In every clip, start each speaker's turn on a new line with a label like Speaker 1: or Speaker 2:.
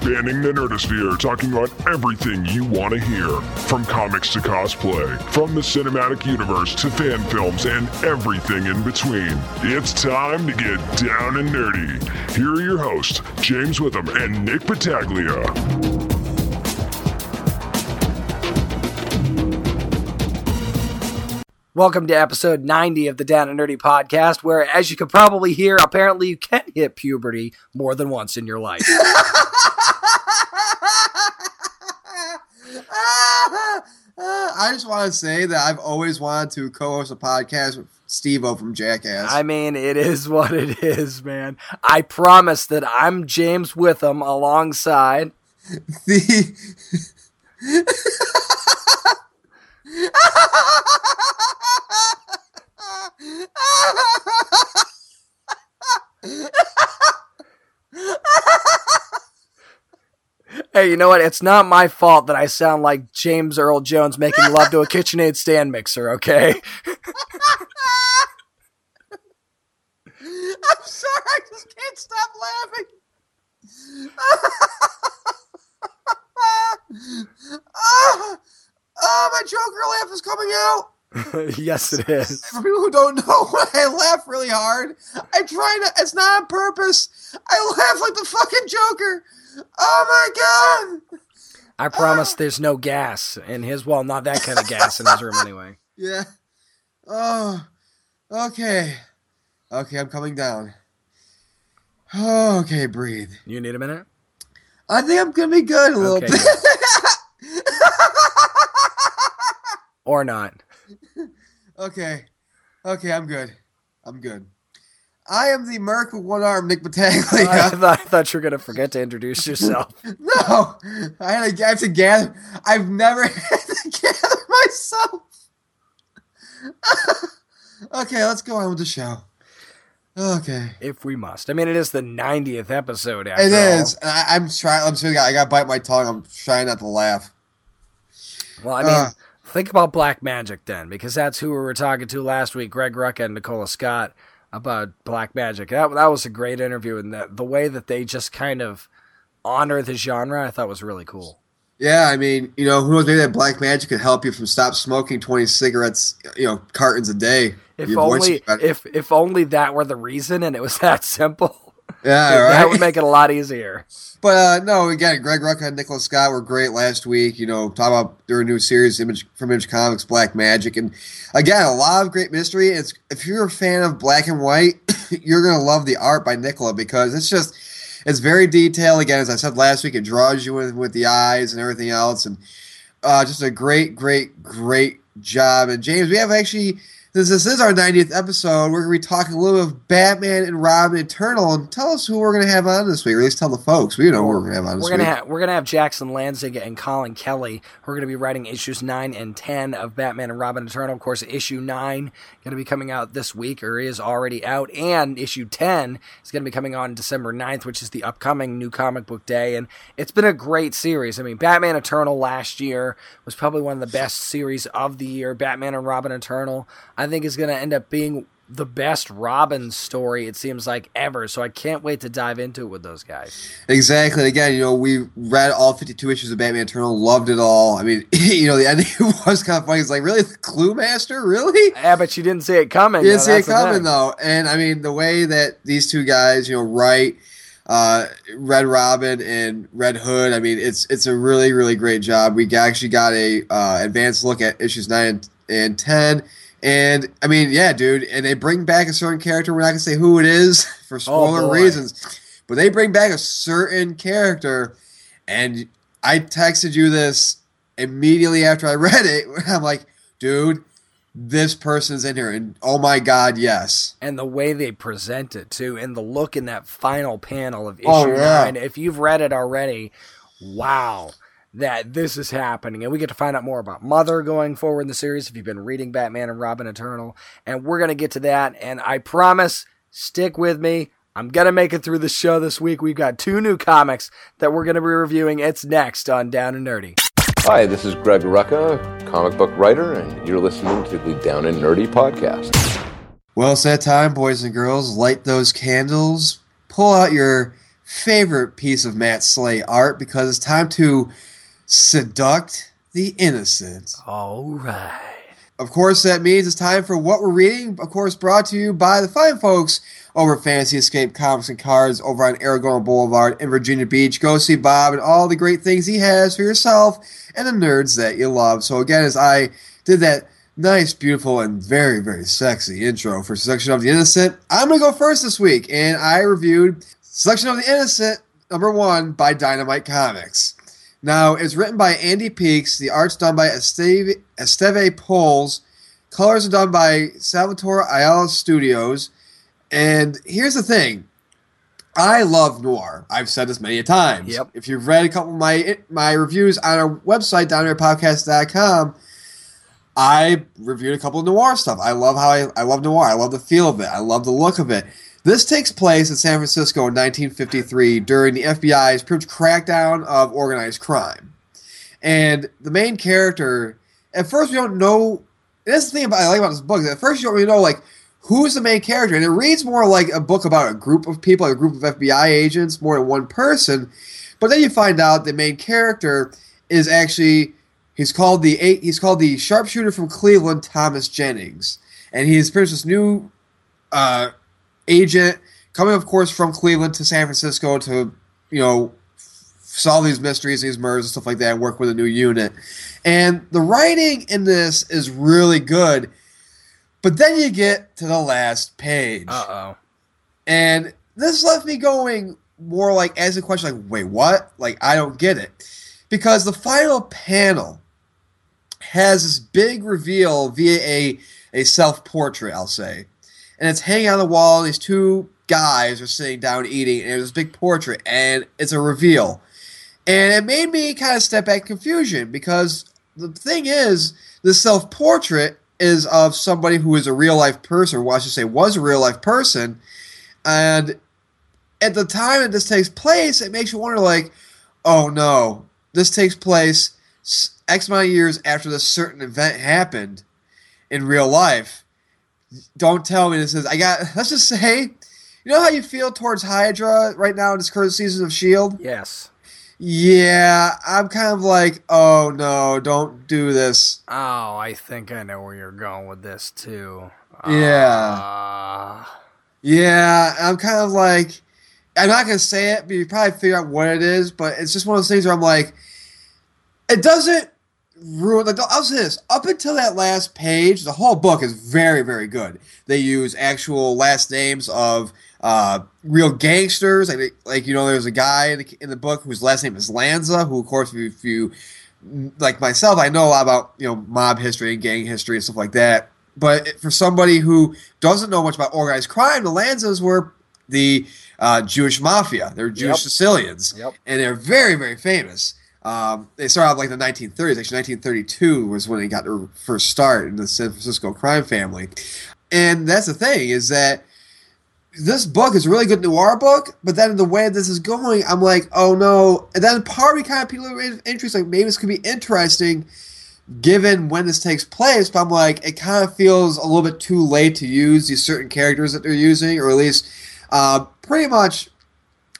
Speaker 1: spanning the nerdosphere, talking about everything you want to hear. From comics to cosplay, from the cinematic universe to fan films and everything in between. It's time to get down and nerdy. Here are your hosts, James Witham and Nick Battaglia.
Speaker 2: Welcome to episode 90 of the Down and Nerdy podcast, where, as you can probably hear, apparently you can hit puberty more than once in your life.
Speaker 3: I just want to say that I've always wanted to co-host a podcast with Steve O from Jackass.
Speaker 2: I mean, it is what it is, man. I promise that I'm James Witham alongside
Speaker 3: the
Speaker 2: Hey, you know what? It's not my fault that I sound like James Earl Jones making love to a KitchenAid stand mixer, okay?
Speaker 3: I'm sorry, I just can't stop laughing. oh, oh, my Joker laugh is coming out.
Speaker 2: yes, it is.
Speaker 3: For people who don't know, when I laugh really hard, I try to. It's not on purpose. I laugh like the fucking Joker. Oh my god!
Speaker 2: I promise there's no gas in his. Well, not that kind of gas in his room anyway.
Speaker 3: Yeah. Oh. Okay. Okay, I'm coming down. Okay, breathe.
Speaker 2: You need a minute?
Speaker 3: I think I'm gonna be good a little
Speaker 2: Okay,
Speaker 3: bit.
Speaker 2: Or not.
Speaker 3: okay. Okay, I'm good. I'm good. I am the Merc with one arm, Nick
Speaker 2: I,
Speaker 3: Battaglia.
Speaker 2: thought, I thought you were going to forget to introduce yourself.
Speaker 3: no! I had to, I have to gather. I've never had to gather myself. okay, let's go on with the show. Okay.
Speaker 2: if we must. I mean, it is the 90th episode after
Speaker 3: It
Speaker 2: all.
Speaker 3: I, I'm trying. I'm sorry. I got to bite my tongue. I'm trying not to laugh.
Speaker 2: Well, I mean,
Speaker 3: Uh.
Speaker 2: Think about Black Magic then, because that's who we were talking to last week, Greg Rucka and Nicola Scott, about Black Magic. That, that was a great interview, and the, the way that they just kind of honor the genre, I thought was really cool.
Speaker 3: Yeah, I mean, you know, who knows? Maybe that black magic could help you from stop smoking 20 cigarettes, you know, cartons a day.
Speaker 2: If only, if if only that were the reason, and it was that simple,
Speaker 3: yeah,
Speaker 2: that would make it a lot easier.
Speaker 3: But uh, no, again, Greg Rucka and Nicholas Scott were great last week. You know, talk about their new series, Image from Image Comics, Black Magic, and again, a lot of great mystery. It's if you're a fan of black and white, you're gonna love the art by Nicola because it's just it's very detailed. Again, as I said last week, it draws you in with the eyes and everything else, and uh, just a great, great, great job. And James, we have actually. Since this is our 90th episode, we're going to be talking a little bit of Batman and Robin Eternal. And tell us who we're going to have on this week, or at least tell the folks. We know who we're going to have on this
Speaker 2: We're gonna
Speaker 3: week.
Speaker 2: have we're gonna have Jackson Lanzing and Collin Kelly. We're gonna be writing issues nine and ten of Batman and Robin Eternal. Of course, issue nine gonna be coming out this week or is already out, and issue ten is gonna be coming on December 9th, which is the upcoming new comic book day. And it's been a great series. I mean, Batman Eternal last year was probably one of the best series of the year. Batman and Robin Eternal, I think, is gonna end up being the best Robin story it seems like ever. So I can't wait to dive into it with those guys.
Speaker 3: Exactly. Again, you know, we read all 52 issues of Batman Eternal, loved it all. I mean, you know, the ending was kind of funny. It's like, really? The Clue Master? Really?
Speaker 2: Yeah, but you didn't see it coming.
Speaker 3: You didn't
Speaker 2: though,
Speaker 3: see it
Speaker 2: that's the
Speaker 3: coming, though. And I mean, the way that these two guys, you know, write uh, Red Robin and Red Hood, I mean, it's it's a really, really great job. We actually got a uh, advanced look at issues 9 and, and 10. And I mean, yeah, dude. And they bring back a certain character. We're not gonna say who it is for oh, spoiler
Speaker 2: Oh,
Speaker 3: reasons, but they bring back a certain character. And I texted you this immediately after I read it. I'm like, dude, this person's in here, and oh my god, yes.
Speaker 2: And the way they present it too, and the look in that final panel of oh, issue
Speaker 3: Oh, yeah.
Speaker 2: nine. If you've read it already, wow, that this is happening. And we get to find out more about Mother going forward in the series if you've been reading Batman and Robin Eternal. And we're gonna get to that. And I promise, stick with me. I'm gonna make it through the show this week. We've got two new comics that we're gonna be reviewing. It's next on Down and Nerdy.
Speaker 4: Hi, this is Greg Rucka, comic book writer, and you're listening to the Down and Nerdy podcast.
Speaker 3: Well, it's that time, boys and girls. Light those candles. Pull out your favorite piece of Matt Slay art because it's time to seduct the innocent.
Speaker 2: All right.
Speaker 3: Of course, that means it's time for what we're reading. Of course, brought to you by the fine folks over at Fantasy Escape Comics and Cards over on Aragon Boulevard in Virginia Beach. Go see Bob and all the great things he has for yourself and the nerds that you love. So, again, as I did that nice, beautiful, and very, very sexy intro for Seduction of the Innocent, I'm going to go first this week. And I reviewed Seduction of the Innocent, number one, by Dynamite Comics. Now, it's written by Ande Parks. The art's done by Esteve, Esteve Polls. Colors are done by Salvatore Aiala Studios. And here's the thing. I love noir. I've said this many times.
Speaker 2: Yep.
Speaker 3: If you've read a couple of my my reviews on our website, downrairpodcast.com, I reviewed a couple of noir stuff. I love how I, I love noir. I love the feel of it. I love the look of it. This takes place in San Francisco in 1953 during the FBI's crackdown of organized crime. And the main character, at first we don't know. That's the thing about I like about this book. At first you don't really know like who's the main character, and it reads more like a book about a group of people, a group of FBI agents, more than one person. But then you find out the main character is actually he's called the eight. He's called the sharpshooter from Cleveland, Thomas Jennings, and he's much this new uh, agent coming, of course, from Cleveland to San Francisco to you know solve these mysteries, these murders, and stuff like that, work with a new unit. And the writing in this is really good. But then you get to the last page.
Speaker 2: Uh oh.
Speaker 3: And this left me going more like as a question like, wait, what? Like I don't get it. Because the final panel has this big reveal via a, a self portrait, I'll say. And it's hanging on the wall, these two guys are sitting down eating, and there's this big portrait, and it's a reveal. And it made me kind of step back in confusion because the thing is, the self portrait is of somebody who is a real life person, or well, I should say was a real life person. And at the time that this takes place, it makes you wonder, like, oh no, this takes place X amount of years after this certain event happened in real life. Don't tell me this is. I got. Let's just say, you know how you feel towards Hydra right now in this current season of Shield.
Speaker 2: Yes.
Speaker 3: Yeah, I'm kind of like, oh no, don't do this.
Speaker 2: Oh, I think I know where you're going with this too.
Speaker 3: Yeah.
Speaker 2: Uh,
Speaker 3: Yeah, I'm kind of like, I'm not gonna say it, but you probably figure out what it is. But it's just one of those things where I'm like, it doesn't ruin. Like I'll say this: up until that last page, the whole book is very, very good. They use actual last names of uh, real gangsters. Like, like you know, there's a guy in the, in the book whose last name is Lanza, who, of course, if you like myself, I know a lot about you know mob history and gang history and stuff like that. But for somebody who doesn't know much about organized crime, the Lanzas were the uh, Jewish mafia. They're Jewish
Speaker 2: Yep.
Speaker 3: Sicilians,
Speaker 2: Yep.
Speaker 3: and they're very, very famous. Um, they started out like the 1930s. Actually, 1932 was when they got their first start in the San Francisco crime family. And that's the thing is that this book is a really good noir book, but then the way this is going, I'm like, oh no. And then part of me kind of people are interest, like maybe this could be interesting given when this takes place, but I'm like, it kind of feels a little bit too late to use these certain characters that they're using, or at least uh, pretty much.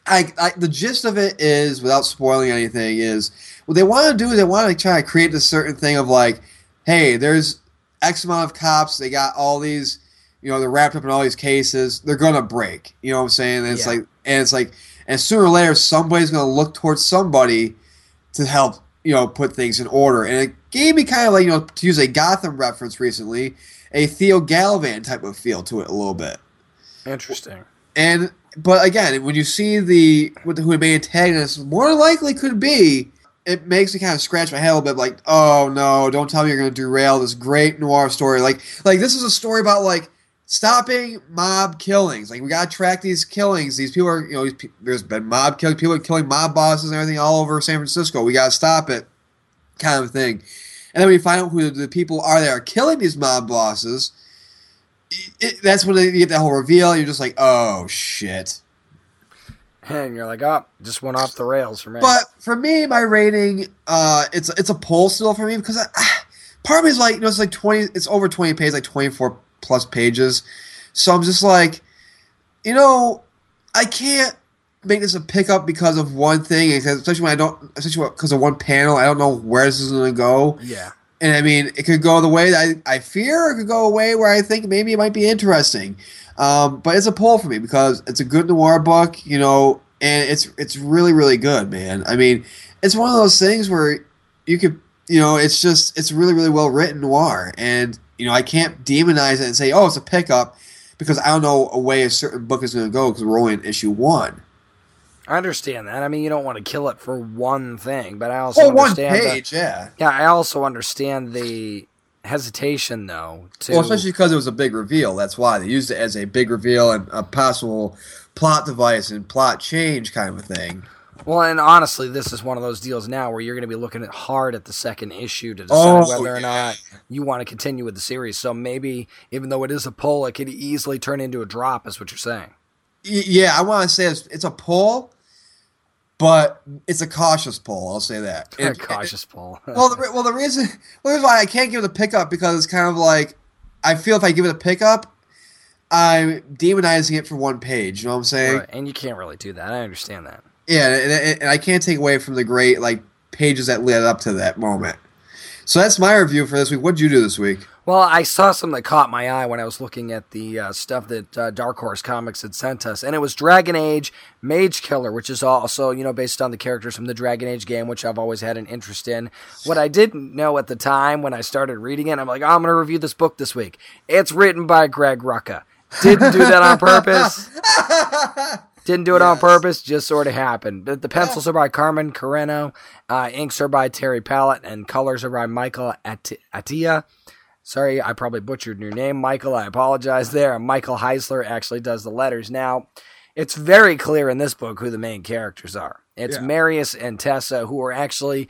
Speaker 3: I, I the gist of it is, without spoiling anything, is what they want to do is they want to try to create this certain thing of like, hey, there's X amount of cops, they got all these, you know, they're wrapped up in all these cases, they're gonna break. You know what I'm saying? And it's
Speaker 2: Yeah.
Speaker 3: like, and it's like, and sooner or later, somebody's gonna look towards somebody to help, you know, put things in order. And it gave me kind of like, you know, to use a Gotham reference recently, a Theo Galavan type of feel to it a little bit.
Speaker 2: interesting.
Speaker 3: And but again, when you see the who the main antagonist more likely could be, it makes me kind of scratch my head a little bit. Like, oh no, don't tell me you're going to derail this great noir story. Like, like this is a story about like stopping mob killings. Like, we got to track these killings. These people are, you know, there's been mob killing people are killing mob bosses and everything all over San Francisco. We got to stop it, kind of thing. And then we find out who the people are that are killing these mob bosses it, that's when you get that whole reveal. You're just like, oh shit.
Speaker 2: And you're like, oh, just went off the rails for me.
Speaker 3: But for me, my rating, uh, it's it's a pull still for me because I, ah, part of me is like, you know, it's like twenty, it's over twenty pages, like twenty four plus pages. So I'm just like, you know, I can't make this a pickup because of one thing, especially when I don't, especially because of one panel. I don't know where this is going to go.
Speaker 2: Yeah.
Speaker 3: And I mean, it could go the way I, I fear, it could go away where I think maybe it might be interesting. Um, but it's a pull for me because it's a good noir book, you know, and it's it's really really good, man. I mean, it's one of those things where you could, you know, it's just it's really really well written noir, and you know, I can't demonize it and say, oh, it's a pickup because I don't know a way a certain book is going to go because we're only in issue one.
Speaker 2: I understand that. I mean, you don't want to kill it for one thing, but I also
Speaker 3: Oh, one
Speaker 2: understand
Speaker 3: page,
Speaker 2: the,
Speaker 3: yeah.
Speaker 2: yeah. I also understand the hesitation though. To
Speaker 3: Well, especially because it was a big reveal. That's why they used it as a big reveal and a possible plot device and plot change kind of a thing.
Speaker 2: Well, and honestly, this is one of those deals now where you're going to be looking at hard at the second issue to decide
Speaker 3: Oh,
Speaker 2: whether or not you want to continue with the series. So maybe, even though it is a pull, it could easily turn into a drop. Is what you're saying?
Speaker 3: Yeah, I want to say it's, it's a pull, but it's a cautious pull. I'll say that.
Speaker 2: A
Speaker 3: And-
Speaker 2: cautious pull.
Speaker 3: well, the, well, the reason well, the reason why I can't give it a pickup because it's kind of like I feel if I give it a pickup, I'm demonizing it for one page. You know what I'm saying?
Speaker 2: Right, and you can't really do that. I understand that.
Speaker 3: Yeah, and, and, and I can't take away from the great like pages that led up to that moment. So that's my review for this week. What did you do this week?
Speaker 2: Well, I saw something that caught my eye when I was looking at the uh, stuff that uh, Dark Horse Comics had sent us, and it was Dragon Age Mage Killer, which is also you know based on the characters from the Dragon Age game, which I've always had an interest in. What I didn't know at the time when I started reading it, I'm like, oh, I'm going to review this book this week. It's written by Greg Rucka. Didn't do that on purpose. Didn't do it on purpose, just sort of happened. But the pencils are by Carmen Carnero, uh, inks are by Terry Pallot, and colors are by Michael At- Atiyeh. Sorry, I probably butchered your name, Michael. I apologize there. Michael Heisler actually does the letters. Now, it's very clear in this book who the main characters are. It's
Speaker 3: Yeah.
Speaker 2: Marius and Tessa, who are actually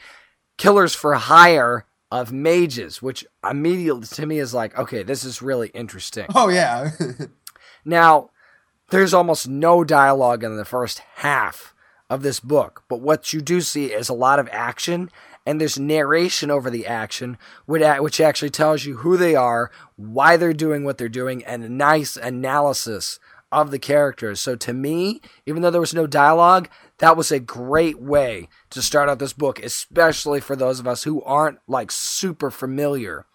Speaker 2: killers for hire of mages, which immediately to me is like, okay, this is really interesting.
Speaker 3: Oh yeah,
Speaker 2: Now, there's almost no dialogue in the first half of this book, but what you do see is a lot of action, and there's narration over the action, which actually tells you who they are, why they're doing what they're doing, and a nice analysis of the characters. So to me, even though there was no dialogue, that was a great way to start out this book, especially for those of us who aren't like super familiar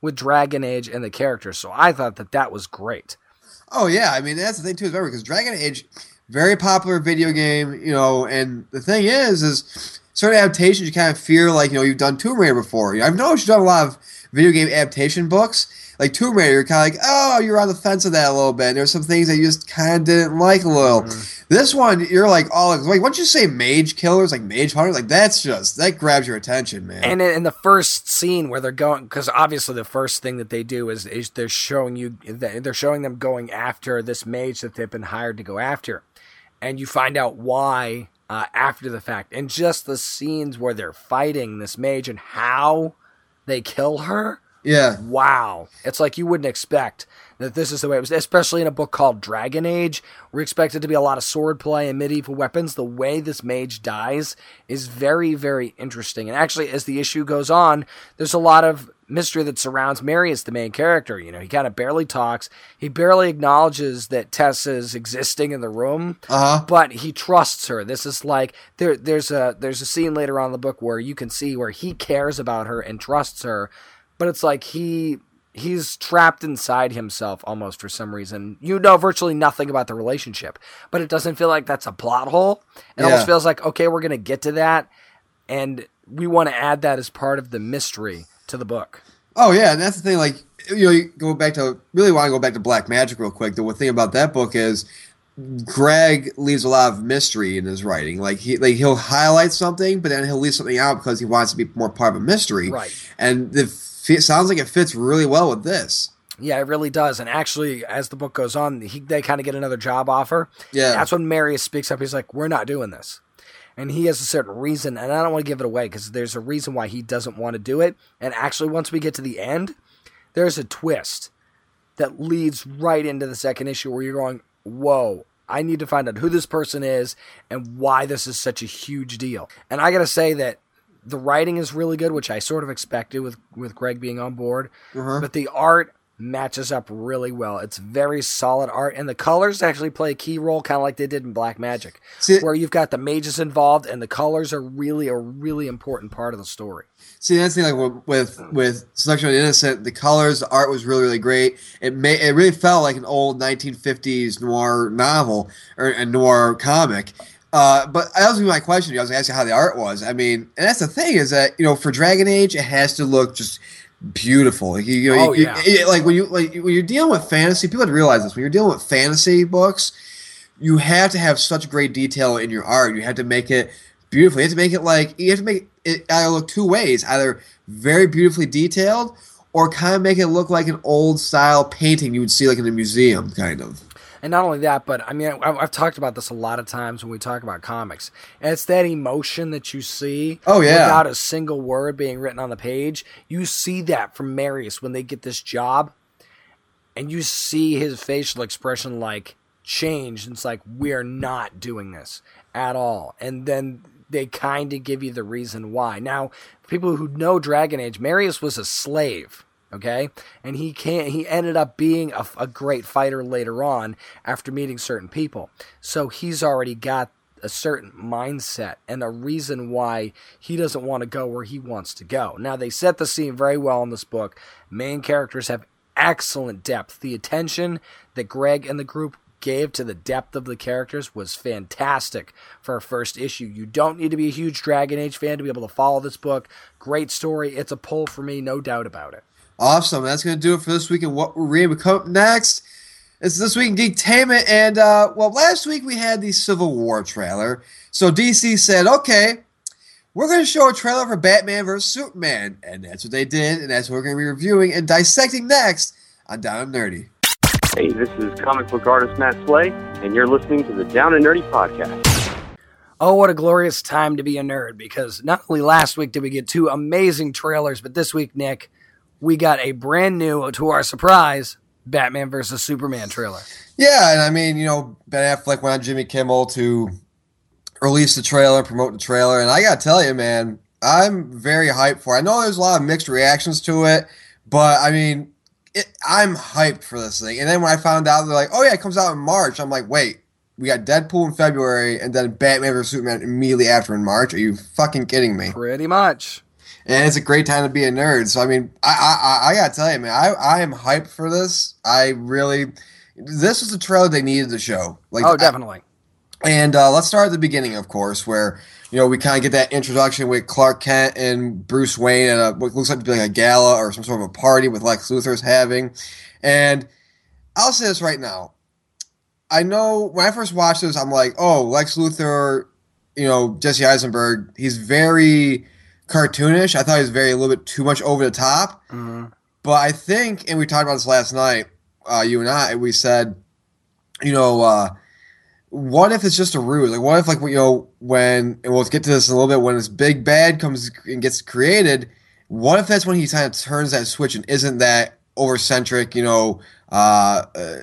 Speaker 2: with Dragon Age and the characters. So I thought that that was great.
Speaker 3: oh yeah. I mean that's the thing too. Is remember because Dragon Age, very popular video game. You know, and the thing is, is certain adaptations you kind of feel like you know you've done Tomb Raider before. I've noticed you've done a lot of video game adaptation books. Like Tomb Raider, you're kind of like, oh, you're on the fence of that a little bit. And there's some things that you just kind of didn't like a little. Mm-hmm. This one, you're like, oh, like once you say mage killers, like mage hunters, like that's just that grabs your attention, man.
Speaker 2: And in in the first scene where they're going, because obviously the first thing that they do is, is they're showing you, they're showing them going after this mage that they've been hired to go after, and you find out why uh, after the fact, and just the scenes where they're fighting this mage and how they kill her.
Speaker 3: yeah,
Speaker 2: Wow, it's like you wouldn't expect that this is the way it was, especially in a book called Dragon Age. We're expected to be a lot of swordplay and medieval weapons. The way this mage dies is very, very interesting. And actually, as the issue goes on, there's a lot of mystery that surrounds Marius, the main character. You know, he kind of barely talks. He barely acknowledges that Tess is existing in the room
Speaker 3: uh huh.
Speaker 2: but he trusts her. This is like there there's a there's a scene later on in the book where you can see where he cares about her and trusts her, but it's like he he's trapped inside himself almost for some reason. You know virtually nothing about the relationship, but it doesn't feel like that's a plot hole. It
Speaker 3: Yeah.
Speaker 2: almost feels like okay, we're going to get to that and we want to add that as part of the mystery to the book.
Speaker 3: Oh yeah, and that's the thing. Like you know, you go back to really want to go back to Black Magic real quick. The one thing about that book is Greg leaves a lot of mystery in his writing. Like he like he'll highlight something, but then he'll leave something out because he wants to be more part of a mystery.
Speaker 2: Right.
Speaker 3: And it sounds like it fits really well with this.
Speaker 2: Yeah, it really does. And actually, as the book goes on, he, they kind of get another job offer.
Speaker 3: Yeah.
Speaker 2: That's when Marius speaks up. He's like, "We're not doing this," and he has a certain reason. And I don't want to give it away because there's a reason why he doesn't want to do it. And actually, once we get to the end, there's a twist that leads right into the second issue where you're going, "Whoa." I need to find out who this person is and why this is such a huge deal. And I got to say that the writing is really good, which I sort of expected with with Greg being on board.
Speaker 3: Uh-huh.
Speaker 2: But the art matches up really well. It's very solid art, and the colors actually play a key role, kind of like they did in Black Magic,
Speaker 3: See-
Speaker 2: where you've got the mages involved, and the colors are really a really important part of the story.
Speaker 3: See, that's the thing. Like with with, Seduction of the Innocent, the colors, the art was really really great. It may it really felt like an old 1950s noir novel or a noir comic. Uh, but that was my question. I was asking how the art was. I mean, and that's the thing is that you know for Dragon Age, it has to look just beautiful. Like, you, you
Speaker 2: Oh,
Speaker 3: you-
Speaker 2: yeah.
Speaker 3: it- like when you like when you're dealing with fantasy, people have to realize this. When you're dealing with fantasy books, you have to have such great detail in your art. You have to make it beautiful. You have to make it like you have to make it either look two ways, either very beautifully detailed or kind of make it look like an old style painting you would see like in a museum, kind of.
Speaker 2: And not only that, but I mean, I've, I've talked about this a lot of times when we talk about comics. And it's that emotion that you see
Speaker 3: Oh, yeah.
Speaker 2: without a single word being written on the page. You see that from Marius when they get this job, and you see his facial expression like change. And it's like, we're not doing this at all. And then they kind of give you the reason why. Now, people who know Dragon Age, Marius was a slave okay and he can't he ended up being a, a great fighter later on after meeting certain people so he's already got a certain mindset and a reason why he doesn't want to go where he wants to go now they set the scene very well in this book main characters have excellent depth the attention that greg and the group gave to the depth of the characters was fantastic for a first issue. You don't need to be a huge Dragon Age fan to be able to follow this book. Great story. It's a pull for me, no doubt about it.
Speaker 3: Awesome. That's going to do it for this week and what we're reading. We come up next. It's this week in Geektainment. And, uh, well, last week we had the Civil War trailer. So DC said, okay, we're going to show a trailer for Batman vs. Superman. And that's what they did. And that's what we're going to be reviewing and dissecting next on Down and Nerdy.
Speaker 5: Hey, this is comic book artist Matt Slay, and you're listening to the Down and Nerdy podcast.
Speaker 2: Oh, what a glorious time to be a nerd because not only last week did we get two amazing trailers, but this week, Nick, we got a brand new, to our surprise, Batman vs. Superman trailer.
Speaker 3: Yeah, and I mean, you know, Ben Affleck went on Jimmy Kimmel to release the trailer, promote the trailer, and I gotta tell you, man, I'm very hyped for. it. I know there's a lot of mixed reactions to it, but I mean, it, I'm hyped for this thing. And then when I found out they're like, oh yeah, it comes out in March, I'm like, wait, we got Deadpool in February, and then Batman vs Superman immediately after in March. Are you fucking kidding me?
Speaker 2: Pretty much.
Speaker 3: And it's a great time to be a nerd. So I mean, I I, I, I gotta tell you, man, I, I am hyped for this. I really, this is the trailer they needed to show. Like,
Speaker 2: Oh,
Speaker 3: I-
Speaker 2: definitely.
Speaker 3: and uh, let's start at the beginning, of course, where you know we kind of get that introduction with Clark Kent and Bruce Wayne at a, what looks like to be like a gala or some sort of a party with Lex Luthor's having. And I'll say this right now. I know when I first watched this, I'm like, oh, Lex Luthor, you know, Jesse Eisenberg, he's very cartoonish. I thought he was very a little bit too much over the top.
Speaker 2: Mhm.
Speaker 3: But I think, and we talked about this last night, uh, you and I, we said, you know, uh, what if it's just a ruse? Like, what if, like, you know, when, and we'll get to this in a little bit, when this big bad comes and gets created, what if that's when he kind of turns that switch and isn't that overcentric, you know, uh, uh,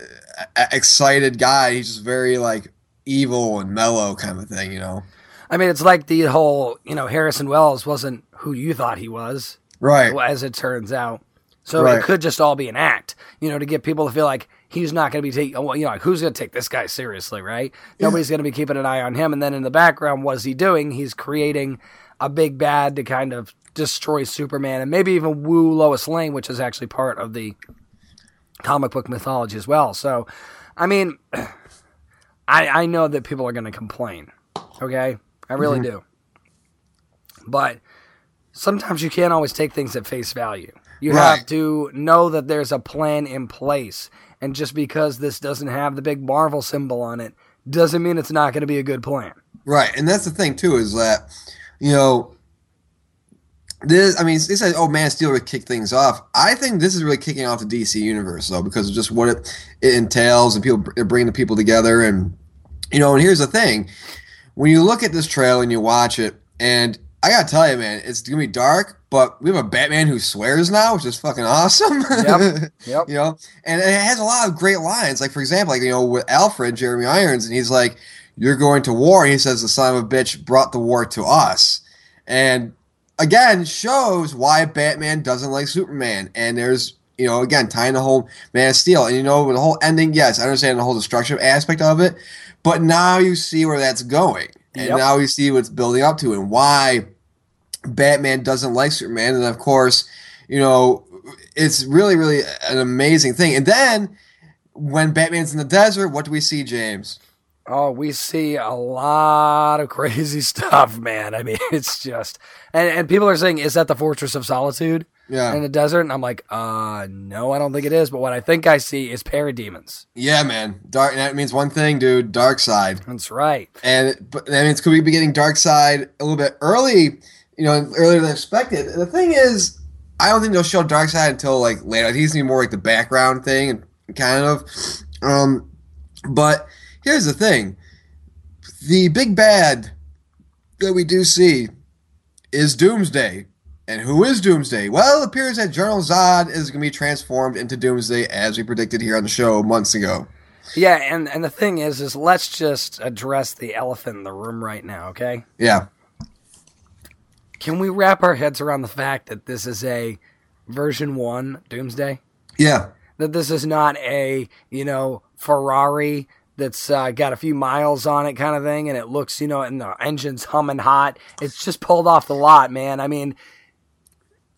Speaker 3: excited guy? He's just very, like, evil and mellow kind of thing, you know?
Speaker 2: I mean, it's like the whole, you know, Harrison Wells wasn't who you thought he was.
Speaker 3: Right.
Speaker 2: as it turns out. So
Speaker 3: Right.
Speaker 2: it could just all be an act, you know, to get people to feel like he's not going to be taking, oh, well, you know, like, who's going to take this guy seriously, right? Nobody's going to be keeping an eye on him. And then in the background, what is he doing? He's creating a big bad to kind of destroy Superman and maybe even woo Lois Lane, which is actually part of the comic book mythology as well. So, I mean, I, I know that people are going to complain, okay? I really mm-hmm. do. But sometimes you can't always take things at face value. You
Speaker 3: Right.
Speaker 2: have to know that there's a plan in place. And just because this doesn't have the big Marvel symbol on it doesn't mean it's not going to be a good plan.
Speaker 3: Right, and that's the thing too is that you know this. I mean, they said, "Oh, Man of Steel would kick things off." I think this is really kicking off the DC universe though, because of just what it, it entails and people br- bringing the people together, and you know. And here's the thing: when you look at this trailer and you watch it, and I gotta tell you, man, it's gonna be dark, but we have a Batman who swears now, which is fucking awesome.
Speaker 2: Yep. Yep.
Speaker 3: you know, and it has a lot of great lines. Like for example, like you know, with Alfred, Jeremy Irons, and he's like, "You're going to war," and he says, "The son of a bitch brought the war to us," and again shows why Batman doesn't like Superman. And there's You know, again, tying the whole Man of Steel, and you know, the whole ending. Yes, I understand the whole destruction aspect of it, but now you see where that's going, and
Speaker 2: Yep.
Speaker 3: now you see what's building up to, and why Batman doesn't like Superman, and of course, you know, it's really, really an amazing thing. And then when Batman's in the desert, what do we see, James?
Speaker 2: Oh, we see a lot of crazy stuff, man. I mean, it's just, and, and people are saying, is that the Fortress of Solitude
Speaker 3: Yeah,
Speaker 2: in the desert? And I'm like, uh, no, I don't think it is. But what I think I see is parademons.
Speaker 3: yeah, man. Dark. That means one thing, dude. Darkseid.
Speaker 2: That's right.
Speaker 3: and but that means could we be getting Darkseid a little bit early? You know, earlier than expected. The thing is, I don't think they'll show Darkseid until like later. I think it's gonna be more like the background thing, kind of. Um, but here's the thing: the big bad that we do see is Doomsday. And who is Doomsday? Well, it appears that General Zod is going to be transformed into Doomsday as we predicted here on the show months ago.
Speaker 2: Yeah, and, and the thing is, is let's just address the elephant in the room right now, okay?
Speaker 3: Yeah.
Speaker 2: Can we wrap our heads around the fact that this is a version one Doomsday?
Speaker 3: Yeah.
Speaker 2: That this is not a, you know, Ferrari that's uh, got a few miles on it kind of thing and it looks, you know, and the engine's humming hot. It's just pulled off the lot, man. I mean,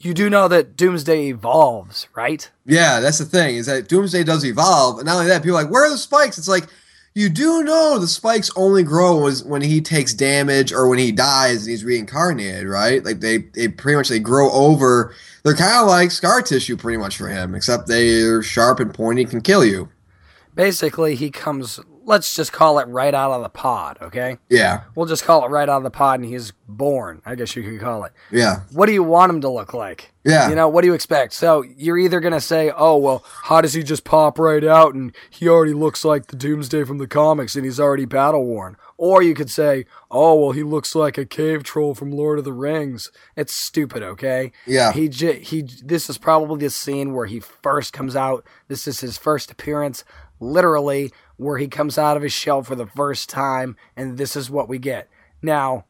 Speaker 2: you do know that Doomsday evolves, right?
Speaker 3: Yeah, that's the thing is that Doomsday does evolve, and not only that, people are like, "Where are the spikes?" It's like you do know the spikes only grow when he takes damage or when he dies and he's reincarnated, right? Like they, they pretty much they grow over. They're kind of like scar tissue, pretty much for him, except they're sharp and pointy, can kill you.
Speaker 2: Basically, he comes, let's just call it right out of the pod, okay?
Speaker 3: Yeah,
Speaker 2: We'll just call it right out of the pod and he's born, I guess you could call it.
Speaker 3: yeah,
Speaker 2: what do you want him to look like?
Speaker 3: Yeah.
Speaker 2: You know, what do you expect? So you're either going to say, oh, well, how does he just pop right out and he already looks like the Doomsday from the comics and he's already battle worn? Or you could say, oh, well, he looks like a cave troll from Lord of the Rings. It's stupid, okay?
Speaker 3: Yeah.
Speaker 2: He, j- he, this is probably the scene where he first comes out. This is his first appearance, literally, where he comes out of his shell for the first time, and this is what we get. Now,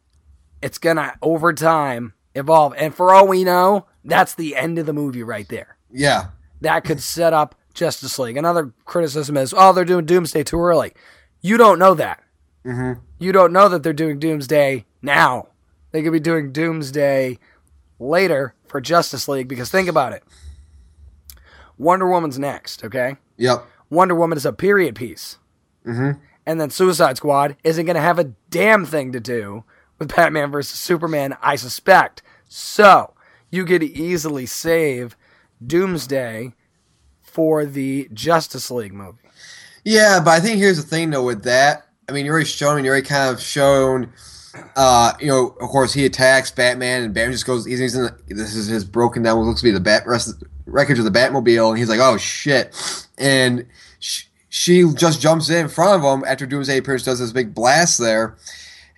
Speaker 2: it's gonna over time evolve. And for all we know, that's the end of the movie right there.
Speaker 3: yeah,
Speaker 2: That could set up Justice League. Another criticism is, oh, they're doing Doomsday too early. You don't know that.
Speaker 3: Mhm.
Speaker 2: You don't know that they're doing Doomsday now. They could be doing Doomsday later for Justice League because think about it. Wonder Woman's next, okay?
Speaker 3: yep,
Speaker 2: Wonder Woman is a period piece.
Speaker 3: Mhm.
Speaker 2: And then Suicide Squad isn't going to have a damn thing to do with Batman versus Superman, I suspect. So, you could easily save Doomsday for the Justice League movie.
Speaker 3: yeah. But I think here's the thing, though, with that. I mean, you're already shown, you're already kind of shown. Uh, you know, of course, he attacks Batman, and Batman just goes. He's, he's in. The, this is his broken down. What looks to be the bat rest wreckage of the Batmobile, and he's like, "Oh shit!" And sh- she just jumps in front of him after Doomsday appears, does this big blast there,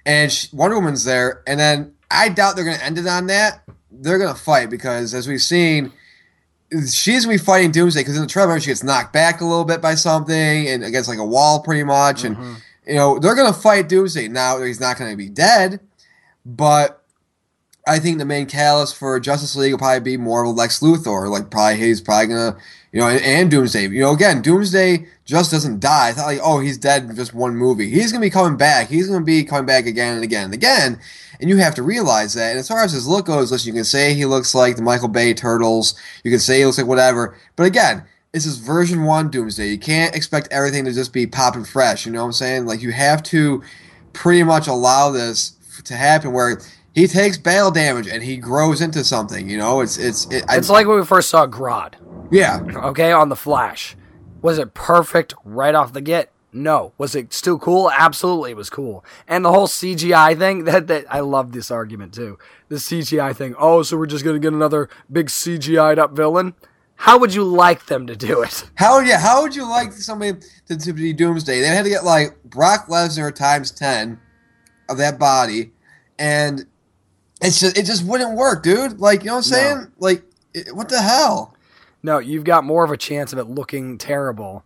Speaker 3: and she, Wonder Woman's there, and then I doubt they're going to end it on that. They're going to fight because, as we've seen, she's gonna be fighting Doomsday because in the trailer she gets knocked back a little bit by something and against like a wall pretty much, and mm-hmm. you know they're gonna fight Doomsday. Now he's not gonna be dead, but I think the main catalyst for Justice League will probably be more of a Lex Luthor. Like probably he's probably gonna you know and, and Doomsday. You know again Doomsday just doesn't die. It's not like oh he's dead in just one movie. He's gonna be coming back. He's gonna be coming back again and again and again. And you have to realize that. And as far as his look goes, listen, you can say he looks like the Michael Bay Turtles. You can say he looks like whatever. But again, this is version one Doomsday. You can't expect everything to just be popping fresh. You know what I'm saying? Like you have to pretty much allow this to happen where he takes battle damage and he grows into something. You know, it's it's it, I-
Speaker 2: It's like when we first saw Grodd,
Speaker 3: yeah,
Speaker 2: okay, on The Flash. Was it perfect right off the get? No. Was it still cool? Absolutely, it was cool. And the whole CGI thing, that, that I love this argument too. The CGI thing. Oh, so we're just gonna get another big CGI'd up villain? How would you like them to do it?
Speaker 3: How yeah? How would you like somebody to, to be Doomsday? They had to get like Brock Lesnar times ten of that body, and it's just it just wouldn't work, dude. Like you know what I'm saying? Like it, what the hell?
Speaker 2: No, you've got more of a chance of it looking terrible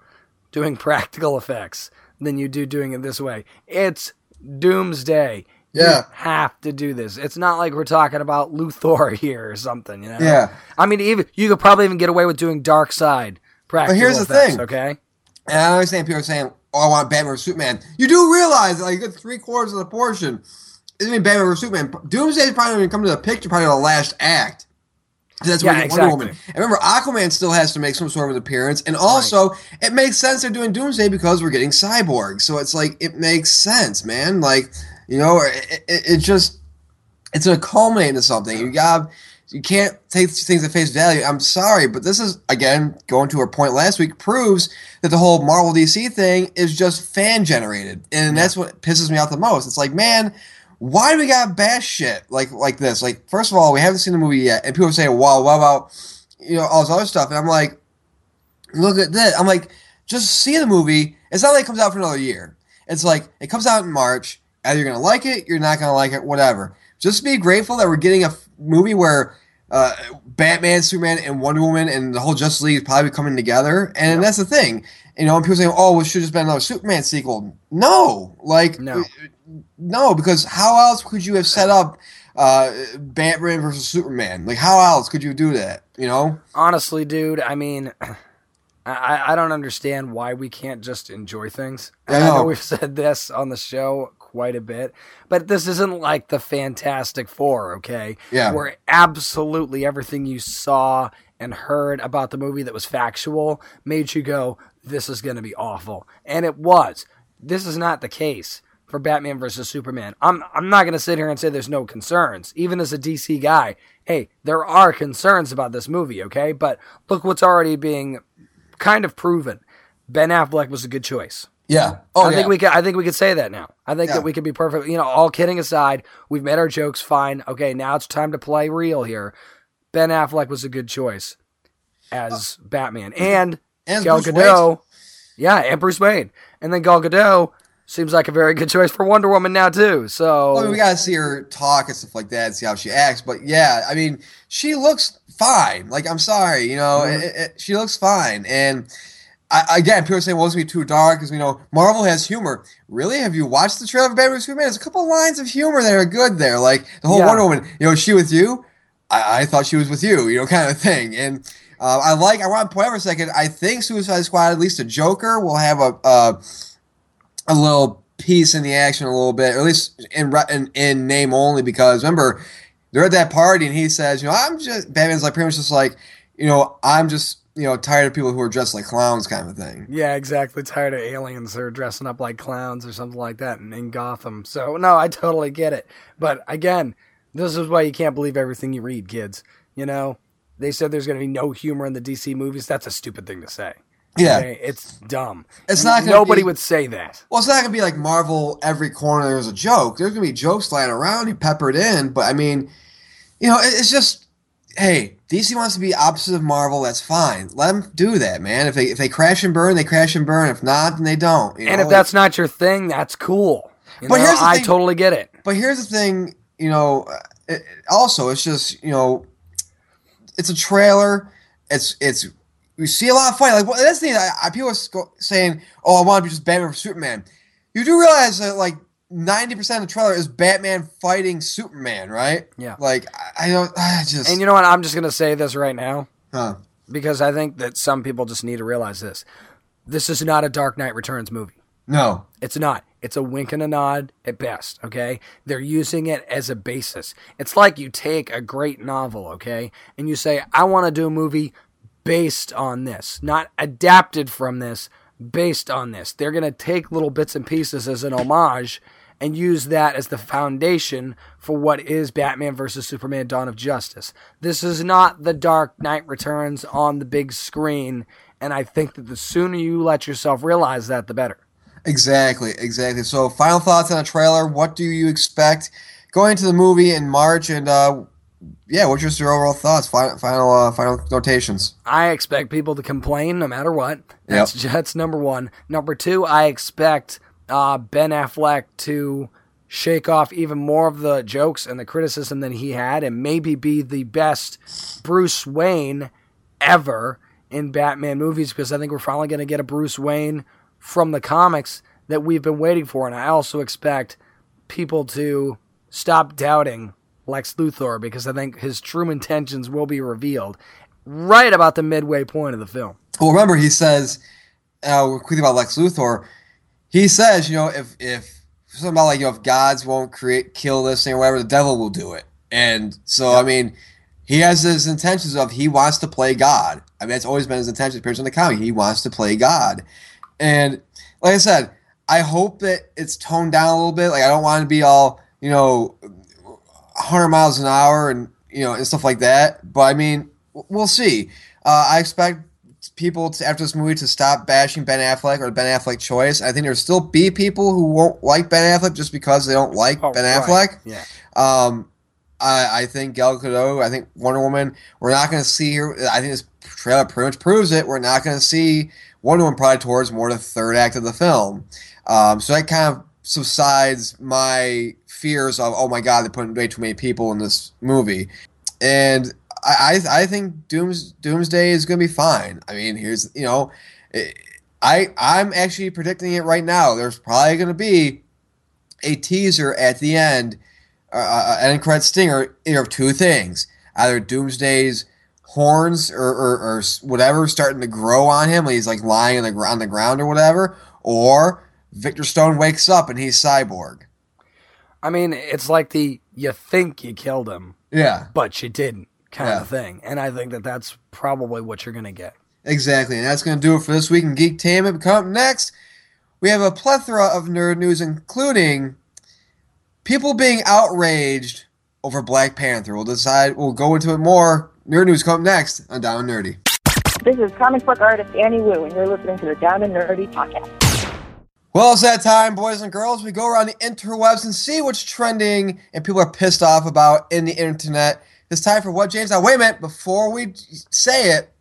Speaker 2: doing practical effects than you do doing it this way. It's Doomsday.
Speaker 3: Yeah.
Speaker 2: You have to do this. It's not like we're talking about Luthor here or something, you know?
Speaker 3: Yeah.
Speaker 2: I mean, even you could probably even get away with doing Darkseid practical
Speaker 3: here's the thing.
Speaker 2: okay?
Speaker 3: And I understand people are saying, "Oh, I want Batman vs Superman." You do realize, like, you get three quarters of the portion. Isn't Batman vs Superman? Doomsday is probably going to come to the picture, probably the last act. That's
Speaker 2: Yeah,
Speaker 3: when
Speaker 2: exactly.
Speaker 3: Wonder Woman. And remember, Aquaman still has to make some sort of an appearance, and also it makes sense they're doing Doomsday because we're getting Cyborg. So it's like it makes sense, man. Like you know, it, it, it just it's to culminate into something. You got you can't take things at face value. I'm sorry, but this is again going to our point last week proves that the whole Marvel DC thing is just fan generated, and that's what pisses me off the most. It's like, man, why do we got bash shit like like this? Like, first of all, we haven't seen the movie yet, and people are saying, "Wow, what about you know all this other stuff?" And I'm like, look at this. I'm like, just see the movie. It's not like it comes out for another year. It's like it comes out in March. Either you're gonna like it, you're not gonna like it, whatever. Just be grateful that we're getting a f- movie where uh, Batman, Superman, and Wonder Woman and the whole Justice League is probably coming together. And that's the thing. You know, and people saying, "Oh, it should just been another Superman sequel." No, like,
Speaker 2: No.
Speaker 3: no, because how else could you have set up uh, Batman versus Superman? Like, how else could you do that? You know?
Speaker 2: Honestly, dude, I mean, I, I don't understand why we can't just enjoy things.
Speaker 3: I
Speaker 2: And I know
Speaker 3: know.
Speaker 2: we've said this on the show quite a bit, but this isn't like the Fantastic Four, okay?
Speaker 3: Yeah.
Speaker 2: Where absolutely everything you saw and heard about the movie that was factual made you go, this is going to be awful. And it was. This is not the case for Batman versus Superman. I'm I'm not going to sit here and say there's no concerns. Even as a DC guy, hey, there are concerns about this movie, okay? But look what's already being kind of proven. Ben Affleck was a good choice.
Speaker 3: Yeah. Oh,
Speaker 2: I
Speaker 3: yeah.
Speaker 2: think we could. I think we could say that now. I think
Speaker 3: Yeah.
Speaker 2: that we could be perfect. You know, all kidding aside, we've made our jokes. Fine. Okay, now it's time to play real here. Ben Affleck was a good choice as uh, Batman, and
Speaker 3: And
Speaker 2: Gal
Speaker 3: Bruce
Speaker 2: Gadot. Yeah, and Bruce Wayne, and then Gal Gadot seems like a very good choice for Wonder Woman now too. So
Speaker 3: Well, I mean, we gotta see her talk and stuff like that, and see how she acts. But yeah, I mean, she looks fine. Like, I'm sorry, you know,
Speaker 2: Mm-hmm.
Speaker 3: it, it, she looks fine. And I, again, people are saying, "Well, it's gonna be too dark," because we know Marvel has humor. Really, have you watched the trailer of Batman vs Superman? There's a couple lines of humor that are good there, like the whole
Speaker 2: Yeah.
Speaker 3: Wonder Woman. You know, she with you? I, I thought she was with you. You know, kind of thing. And uh, I like. I want to point out for a second. I think Suicide Squad, at least a Joker, will have a. Uh, a little piece in the action a little bit, or at least in in, in name only. Because remember, they're at that party, and he says, "You know, I'm just." Batman's like pretty much just like, you know, I'm just you know tired of people who are dressed like clowns, kind of thing.
Speaker 2: Yeah, exactly. Tired of aliens who are dressing up like clowns or something like that in, in Gotham. So, no, I totally get it. But again, this is why you can't believe everything you read, kids. You know, they said there's going to be no humor in the DC movies. That's a stupid thing to say.
Speaker 3: Yeah.
Speaker 2: Okay? It's dumb.
Speaker 3: It's not
Speaker 2: Nobody
Speaker 3: be-
Speaker 2: would say that.
Speaker 3: Well, it's not gonna be like Marvel. Every corner there's a joke. There's gonna be jokes lying around, you peppered in. But I mean, you know, it's just, hey, DC wants to be opposite of Marvel. That's fine. Let them do that, man. If they if they crash and burn, they crash and burn. If not, then they don't. you
Speaker 2: And
Speaker 3: know?
Speaker 2: if that's not your thing, that's cool. You
Speaker 3: But
Speaker 2: know,
Speaker 3: here's the
Speaker 2: I
Speaker 3: thing-
Speaker 2: totally get it.
Speaker 3: But here's the thing, you know. It, also, it's just you know, it's a trailer. It's it's you see a lot of fight. Like well, that's the thing. I, I, people are saying, "Oh, I want to be just Batman for Superman." You do realize that like ninety percent of the trailer is Batman fighting Superman, right?
Speaker 2: Yeah.
Speaker 3: Like I, I don't. I just.
Speaker 2: And you know what? I'm just going to say this right now.
Speaker 3: huh.
Speaker 2: because I think that some people just need to realize this. This is not a Dark Knight Returns movie.
Speaker 3: No.
Speaker 2: It's not. It's a wink and a nod at best, okay? They're using it as a basis. It's like you take a great novel, okay, and you say, I want to do a movie based on this, not adapted from this, based on this. They're going to take little bits and pieces as an homage and use that as the foundation for what is Batman versus Superman Dawn of Justice. This is not the Dark Knight Returns on the big screen, and I think that the sooner you let yourself realize that, the better.
Speaker 3: Exactly, exactly. So, final thoughts on the trailer. What do you expect going to the movie in March? And uh, yeah, what's just your overall thoughts? Final, final, uh, final notations.
Speaker 2: I expect people to complain no matter what. That's that's number one. Number two, I expect uh, Ben Affleck to shake off even more of the jokes and the criticism that he had, and maybe be the best Bruce Wayne ever in Batman movies. Because I think we're finally going to get a Bruce Wayne from the comics that we've been waiting for, and I also expect people to stop doubting Lex Luthor because I think his true intentions will be revealed right about the midway point of the film.
Speaker 3: Well, remember he says, uh, quickly about Lex Luthor. He says, you know, if if something about like you know if gods won't create kill this thing or whatever, the devil will do it. And so I mean, he has his intentions of he wants to play God. I mean, that's always been his intention. Appears in the comic, he wants to play God. And like I said, I hope that it's toned down a little bit. Like I don't want to be all you know, 100 miles an hour and you know and stuff like that. But I mean, we'll see. Uh, I expect people to, after this movie to stop bashing Ben Affleck or Ben Affleck choice. I think there'll still be people who won't like Ben Affleck just because they don't like
Speaker 2: Oh,
Speaker 3: Ben
Speaker 2: right.
Speaker 3: Affleck.
Speaker 2: Yeah.
Speaker 3: Um, I, I think Gal Gadot, I think Wonder Woman, we're not going to see here. I think this trailer pretty much proves it. We're not going to see Wonder Woman probably towards more the third act of the film. Um, so that kind of subsides my fears of, oh my God, they're putting way too many people in this movie. And I, I, I think Dooms, Doomsday is going to be fine. I mean, here's, you know, I, I'm actually predicting it right now. There's probably going to be a teaser at the end uh, an end credit stinger of two things: either Doomsday's horns or, or, or whatever starting to grow on him, when he's like lying on the, gr- on the ground or whatever, or Victor Stone wakes up and he's cyborg.
Speaker 2: I mean, it's like the you think you killed him,
Speaker 3: Yeah,
Speaker 2: but you didn't kind
Speaker 3: Yeah.
Speaker 2: of thing. And I think that that's probably what you're going to get.
Speaker 3: exactly. And that's going to do it for this week in Geektainment. Coming up next, we have a plethora of nerd news, including people being outraged over Black Panther. We'll decide. We'll go into it more. Nerd news coming next on Down and Nerdy.
Speaker 6: This is comic book artist Annie Wu, and you're listening to the Down and Nerdy podcast.
Speaker 3: Well, it's that time, boys and girls. We go around the interwebs and see what's trending and people are pissed off about in the internet. It's time for what, James? Now, wait a minute. Before we say it,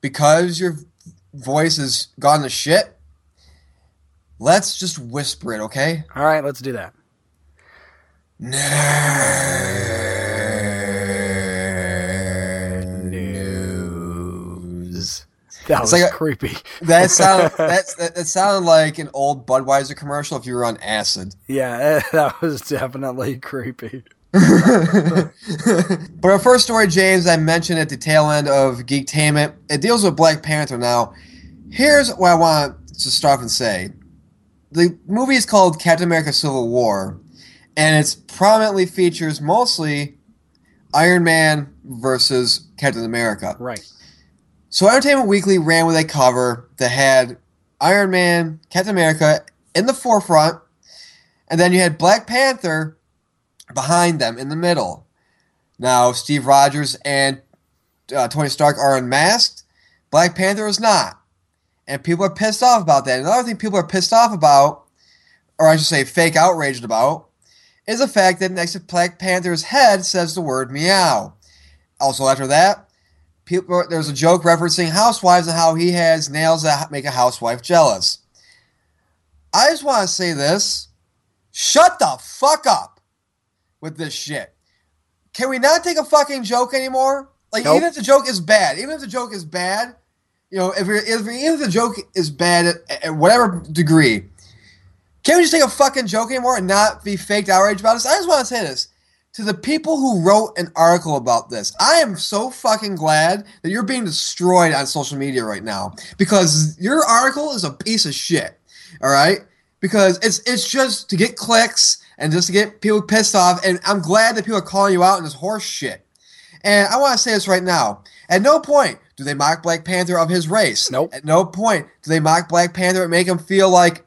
Speaker 3: because your voice has gone to shit, let's just whisper it, okay?
Speaker 2: All right, let's do that.
Speaker 3: News.
Speaker 2: That was
Speaker 3: like a-
Speaker 2: creepy.
Speaker 3: That sounded that's, that, that sounded like an old Budweiser commercial if you were on acid.
Speaker 2: Yeah, that was definitely creepy.
Speaker 3: but our first story, James, I mentioned at the tail end of Geektainment. It deals with Black Panther. Now, here's what I want to start off and say: the movie is called Captain America: Civil War, and it prominently features mostly Iron Man versus Captain America.
Speaker 2: Right.
Speaker 3: So Entertainment Weekly ran with a cover that had Iron Man, Captain America in the forefront, and then you had Black Panther behind them in the middle. Now Steve Rogers and uh, Tony Stark are unmasked. Black Panther is not, and people are pissed off about that. Another thing people are pissed off about, or I should say, fake outraged about, is the fact that next to Black Panther's head says the word meow. Also, after that, people there's a joke referencing housewives and how he has nails that make a housewife jealous. I just want to say this: shut the fuck up with this shit. Can we not take a fucking joke anymore? Like
Speaker 2: Nope.
Speaker 3: even if the joke is bad, even if the joke is bad, you know, if, if even if the joke is bad at, at whatever degree, can't we just take a fucking joke anymore and not be faked outrage about this? I just want to say this to the people who wrote an article about this. I am so fucking glad that you're being destroyed on social media right now because your article is a piece of shit. All right? Because it's it's just to get clicks and just to get people pissed off and I'm glad that people are calling you out on this horse shit. And I want to say this right now. At no point do they mock Black Panther of his race.
Speaker 2: Nope.
Speaker 3: At no point do they mock Black Panther and make him feel like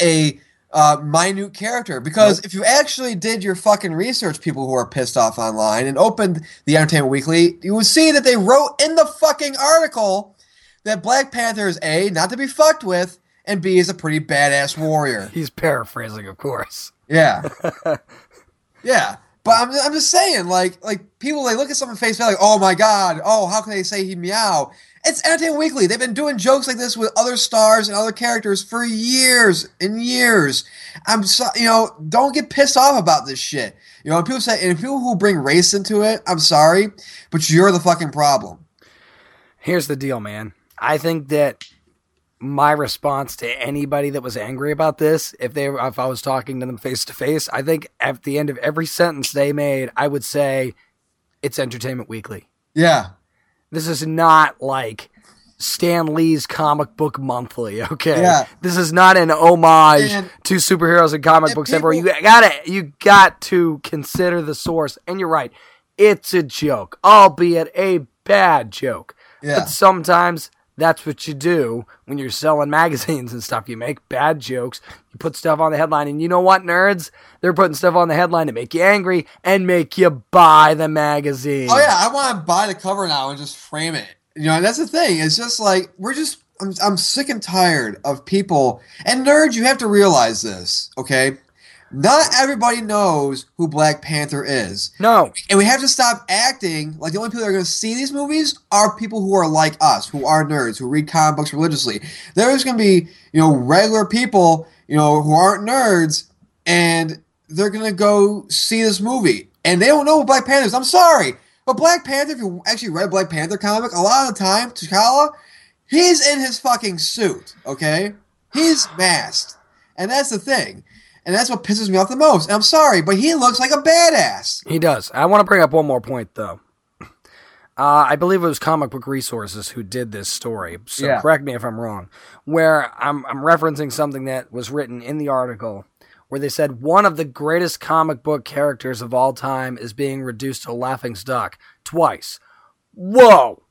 Speaker 3: a uh, minute character. Because if you actually did your fucking research, people who are pissed off online, and opened the Entertainment Weekly, you would see that they wrote in the fucking article that Black Panther is A, not to be fucked with, and B, is a pretty badass warrior.
Speaker 2: He's paraphrasing, of course.
Speaker 3: Yeah. yeah. But I'm, I'm just saying, like, like people they look at someone face value, like, oh my god, oh how can they say he meow? It's Entertainment Weekly. They've been doing jokes like this with other stars and other characters for years and years. I'm so you know, don't get pissed off about this shit. You know, people say, and people who bring race into it, I'm sorry, but you're the fucking problem.
Speaker 2: Here's the deal, man. I think that my response to anybody that was angry about this, if they if I was talking to them face to face, I think at the end of every sentence they made, I would say, "It's Entertainment Weekly."
Speaker 3: Yeah.
Speaker 2: This is not like Stan Lee's comic book monthly, okay?
Speaker 3: Yeah.
Speaker 2: This is not an homage
Speaker 3: And-
Speaker 2: to superheroes and comic
Speaker 3: and
Speaker 2: books everywhere. You gotta you got to consider the source. And you're right. It's a joke, albeit a bad joke.
Speaker 3: Yeah.
Speaker 2: But sometimes that's what you do when you're selling magazines and stuff. You make bad jokes, you put stuff on the headline, and you know what, nerds? They're putting stuff on the headline to make you angry and make you buy the magazine.
Speaker 3: Oh yeah, I want to buy the cover now and just frame it. You know, that's the thing. It's just like we're just. I'm, I'm sick and tired of people and nerds. You have to realize this, okay? Not everybody knows who Black Panther is,
Speaker 2: No.
Speaker 3: and we have to stop acting like the only people that are going to see these movies are people who are like us, who are nerds, who read comic books religiously. There's going to be, you know, regular people, you know, who aren't nerds, and they're going to go see this movie, and they don't know what Black Panther is. I'm sorry, but Black Panther, if you actually read Black Panther comic, a lot of the time, T'Challa, he's in his fucking suit, okay? He's masked, and that's the thing. And that's what pisses me off the most. And I'm sorry, but he looks like a badass.
Speaker 2: He does. I want to bring up one more point, though. Uh, I believe it was Comic Book Resources who did this story. So
Speaker 3: Yeah.
Speaker 2: correct me if I'm wrong. Where I'm, I'm referencing something that was written in the article where they said one of the greatest comic book characters of all time is being reduced to a laughing stock twice. Whoa!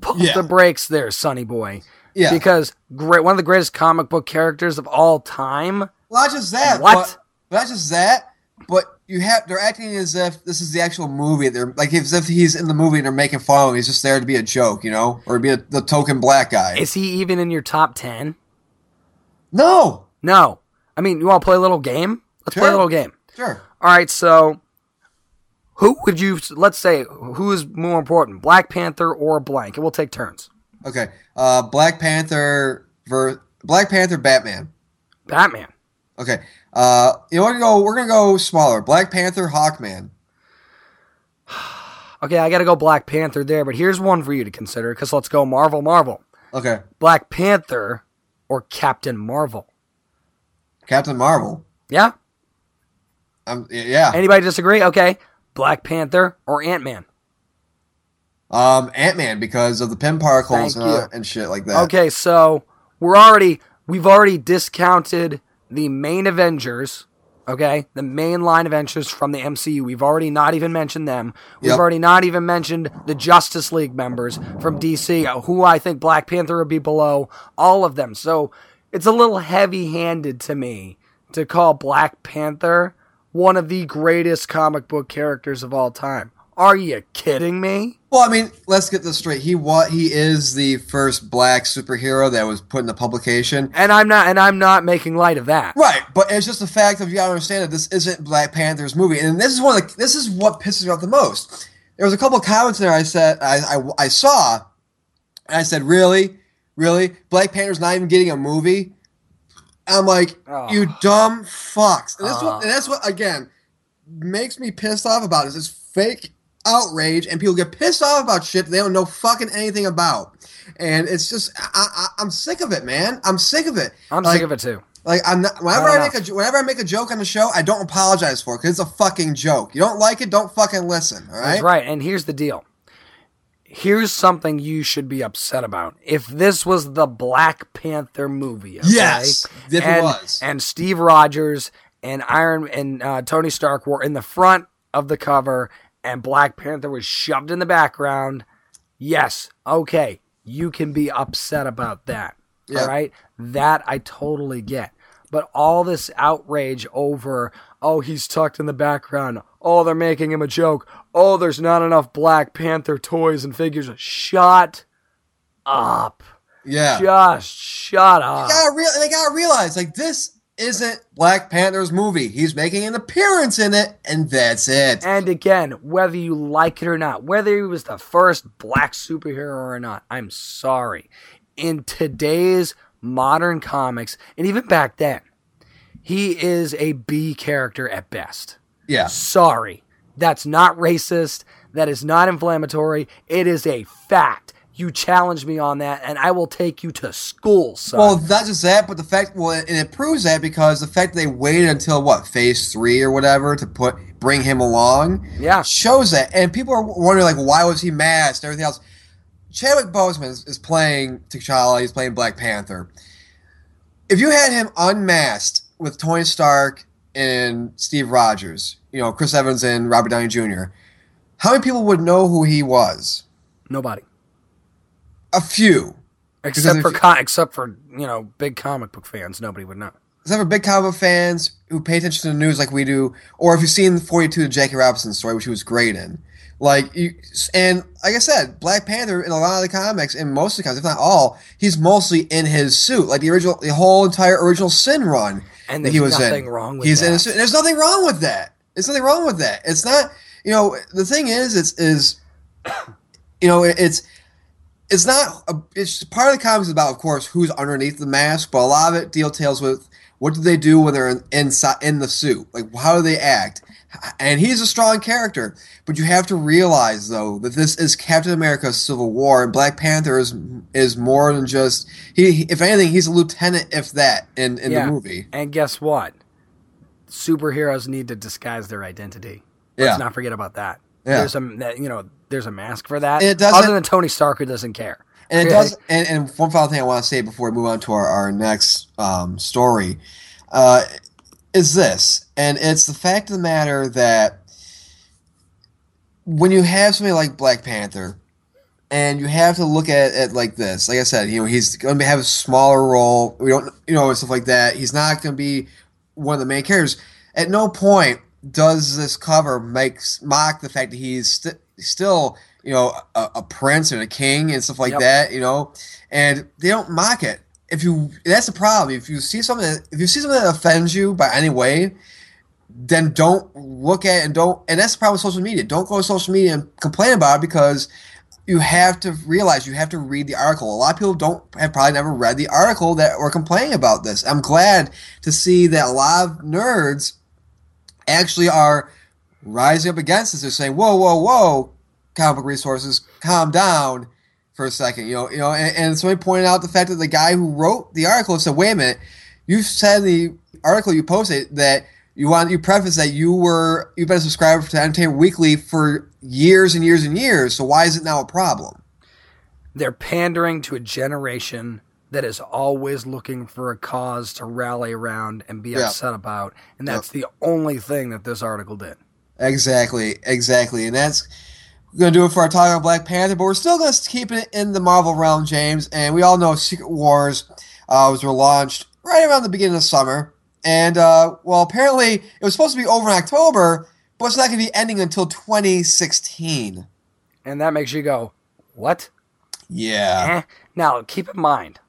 Speaker 2: Pump
Speaker 3: Yeah.
Speaker 2: the brakes there, Sonny Boy.
Speaker 3: Yeah.
Speaker 2: Because great, one of the greatest comic book characters of all time.
Speaker 3: Not just that.
Speaker 2: What?
Speaker 3: But, not just that, but you have they're acting as if this is the actual movie. They're like as if he's in the movie and they're making fun of him. He's just there to be a joke, you know, or be a, the token black guy.
Speaker 2: Is he even in your top 10?
Speaker 3: no,
Speaker 2: No. I mean, you want to play a little game? Let's play a little game.
Speaker 3: sure.
Speaker 2: All right, so who would you let's say who is more important, Black Panther or blank? And we'll take turns.
Speaker 3: Okay. Uh, Black Panther ver- Black Panther Batman.
Speaker 2: Batman.
Speaker 3: Okay. Uh, you know to Go. We're gonna go smaller. Black Panther Hawkman.
Speaker 2: Okay, I got to go Black Panther there, but here's one for you to consider cuz let's go Marvel Marvel.
Speaker 3: Okay.
Speaker 2: Black Panther or Captain Marvel.
Speaker 3: Captain Marvel.
Speaker 2: Yeah?
Speaker 3: Um. Yeah.
Speaker 2: Anybody disagree? Okay. Black Panther or Ant-Man.
Speaker 3: Um. Ant Man because of the Pym particles and, uh, and shit like that.
Speaker 2: Okay, so we're already we've already discounted the main Avengers, okay? The main line Avengers from the MCU. We've already not even mentioned them. We've
Speaker 3: Yep.
Speaker 2: already not even mentioned the Justice League members from DC, uh, who I think Black Panther would be below all of them. So it's a little heavy-handed to me to call Black Panther one of the greatest comic book characters of all time. Are you kidding me?
Speaker 3: Well, I mean, let's get this straight. He what he is the first black superhero that was put in the publication.
Speaker 2: And I'm not and I'm not making light of that.
Speaker 3: Right, but it's just the fact of you gotta understand that this isn't Black Panther's movie, and this is one of the, this is what pisses me off the most. There was a couple of comments there I said I, I, I saw, and I said, really, really, Black Panther's not even getting a movie. I'm like,
Speaker 2: Oh.
Speaker 3: you dumb fucks, and that's what and that's what again makes me pissed off about is this fake outrage, and people get pissed off about shit they don't know fucking anything about, and it's just I, I, I'm sick of it, man. I'm sick of it.
Speaker 2: I'm
Speaker 3: Like,
Speaker 2: sick of it too.
Speaker 3: like I'm not, whenever
Speaker 2: Not
Speaker 3: I make a whenever I make a joke on the show, I don't apologize for it because it's a fucking joke. You don't like it, don't fucking listen. All right.
Speaker 2: That's right. And here's the deal. Here's something you should be upset about. If this was the Black Panther movie, okay?
Speaker 3: Yes, if it was.
Speaker 2: and Steve Rogers and Iron and uh, Tony Stark were in the front of the cover, and Black Panther was shoved in the background. Yes, okay, you can be upset about that. All right, that I totally get. But all this outrage over, oh, he's tucked in the background. Oh, they're making him a joke. Oh, there's not enough Black Panther toys and figures. Shut up.
Speaker 3: Yeah.
Speaker 2: Just shut up.
Speaker 3: They gotta real. They gotta realize like this isn't Black Panther's movie. He's making an appearance in it, and that's it.
Speaker 2: And again, whether you like it or not, whether he was the first black superhero or not, I'm sorry. In today's modern comics, and even back then, he is a B character at best.
Speaker 3: Yeah.
Speaker 2: Sorry. That's not racist. That is not inflammatory. It is a fact. You challenge me on that, and I will take you to school, son.
Speaker 3: Well, not just that, but the fact, well, and it proves that because the fact that they waited until what phase three or whatever to put bring him along,
Speaker 2: Yeah.
Speaker 3: shows that. And people are wondering like, why was he masked? Everything else. Chadwick Boseman is, is playing T'Challa. He's playing Black Panther. If you had him unmasked with Tony Stark and Steve Rogers, you know, Chris Evans and Robert Downey Jr., how many people would know who he was?
Speaker 2: Nobody.
Speaker 3: A few.
Speaker 2: Except for
Speaker 3: you-
Speaker 2: except for you know big comic book fans, nobody would know.
Speaker 3: except for big comic book fans who pay attention to the news like we do, or if you've seen 42 the Jackie Robinson story, which he was great in. Like you, and like I said, Black Panther in a lot of the comics, in most of the comics, if not all, he's mostly in his suit, like the original, the whole entire original Sin run
Speaker 2: And
Speaker 3: that he was
Speaker 2: nothing
Speaker 3: in.
Speaker 2: wrong with
Speaker 3: he's in a suit. and There's nothing wrong with that. There's nothing wrong with that. It's not, you know, the thing is, it's is, you know, it's it's not a, it's part of the comics is about of course who's underneath the mask but a lot of it deal tales with what do they do when they're in, inside in the suit like how do they act and he's a strong character but you have to realize though that this is captain america's civil war and black panther is is more than just he if anything he's a lieutenant if that in in
Speaker 2: Yeah.
Speaker 3: the movie
Speaker 2: And guess what? Superheroes need to disguise their identity. Let's
Speaker 3: Yeah.
Speaker 2: not forget about that.
Speaker 3: Yeah.
Speaker 2: There's a you know there's a mask for that.
Speaker 3: And it doesn't-
Speaker 2: Other than Tony Stark, who doesn't care.
Speaker 3: And it does. And, and one final thing I want to say before we move on to our, our next um, story uh, is this, and it's the fact of the matter that when you have somebody like Black Panther, and you have to look at it like this. Like I said, you know, he's going to have a smaller role. We don't, you know, and stuff like that. He's not going to be one of the main characters. At no point does this cover makes mock the fact that he's st- still, you know, a, a prince and a king and stuff like
Speaker 2: Yep.
Speaker 3: that. You know, and they don't mock it. If you, that's the problem. If you see something, that, if you see something that offends you by any way, then don't look at it and don't. And that's the problem with social media. Don't go to social media and complain about it because you have to realize you have to read the article. A lot of people don't have probably never read the article that were complaining about this. I'm glad to see that a lot of nerds actually are rising up against this. They're saying, "Whoa, whoa, whoa, comic book resources, calm down for a second. You know, you know." And, and somebody pointed out the fact that the guy who wrote the article said, "Wait a minute, you said in the article you posted that." You want you preface that you were you've been a subscriber to Entertainment Weekly for years and years and years. So why is it now a problem?
Speaker 2: They're pandering to a generation that is always looking for a cause to rally around and be
Speaker 3: Yeah.
Speaker 2: upset about, and that's the only thing that this article did.
Speaker 3: Exactly, exactly, and that's gonna do it for our talk on Black Panther, but we're still gonna keep it in the Marvel realm, James. And we all know Secret Wars uh, was relaunched right around the beginning of summer, and uh, well, apparently it was supposed to be over in October, but it's not gonna be ending until 2016.
Speaker 2: And that makes you go, "What?"
Speaker 3: Yeah,
Speaker 2: Eh. Now, keep in mind,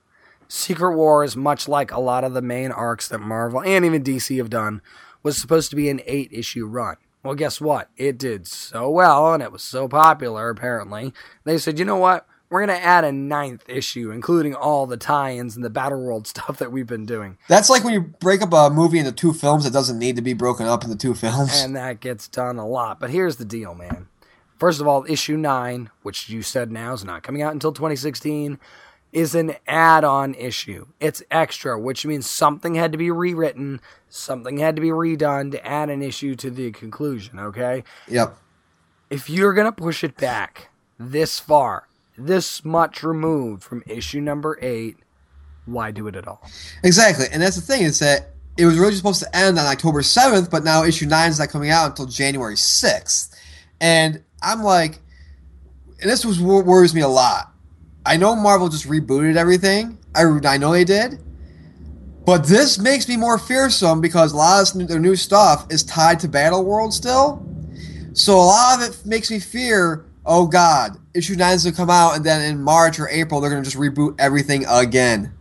Speaker 2: Secret Wars, much like a lot of the main arcs that Marvel and even DC have done, was supposed to be an eight issue run. Well, guess what? It did so well and it was so popular, apparently. They said, you know what? We're going to add a ninth issue, including all the tie ins and the Battle World stuff that we've been doing.
Speaker 3: that's like when you break up a movie into two films that doesn't need to be broken up into two films.
Speaker 2: And that gets done a lot. But here's the deal, man. First of all, issue 9, which you said now is not coming out until 2016, is an add on issue. It's extra, which means something had to be rewritten, something had to be redone to add an issue to the conclusion, okay?
Speaker 3: yep.
Speaker 2: If you're going to push it back this far, this much removed from issue number 8, why do it at all?
Speaker 3: Exactly, and that's the thing is that it was really supposed to end on October seventh, but now issue nine is not coming out until January sixth, and I'm like, and this was worries me a lot. I know Marvel just rebooted everything. I, I know they did, but this makes me more fearsome because a lot of their new stuff is tied to Battle World still. So a lot of it makes me fear. Oh God, issue nine is gonna come out, and then in March or April they're gonna just reboot everything again.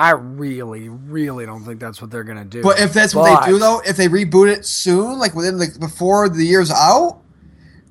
Speaker 2: I really, really don't think that's what they're going to do.
Speaker 3: But if that's what they do, though, if they reboot it soon, like within the before the year's out,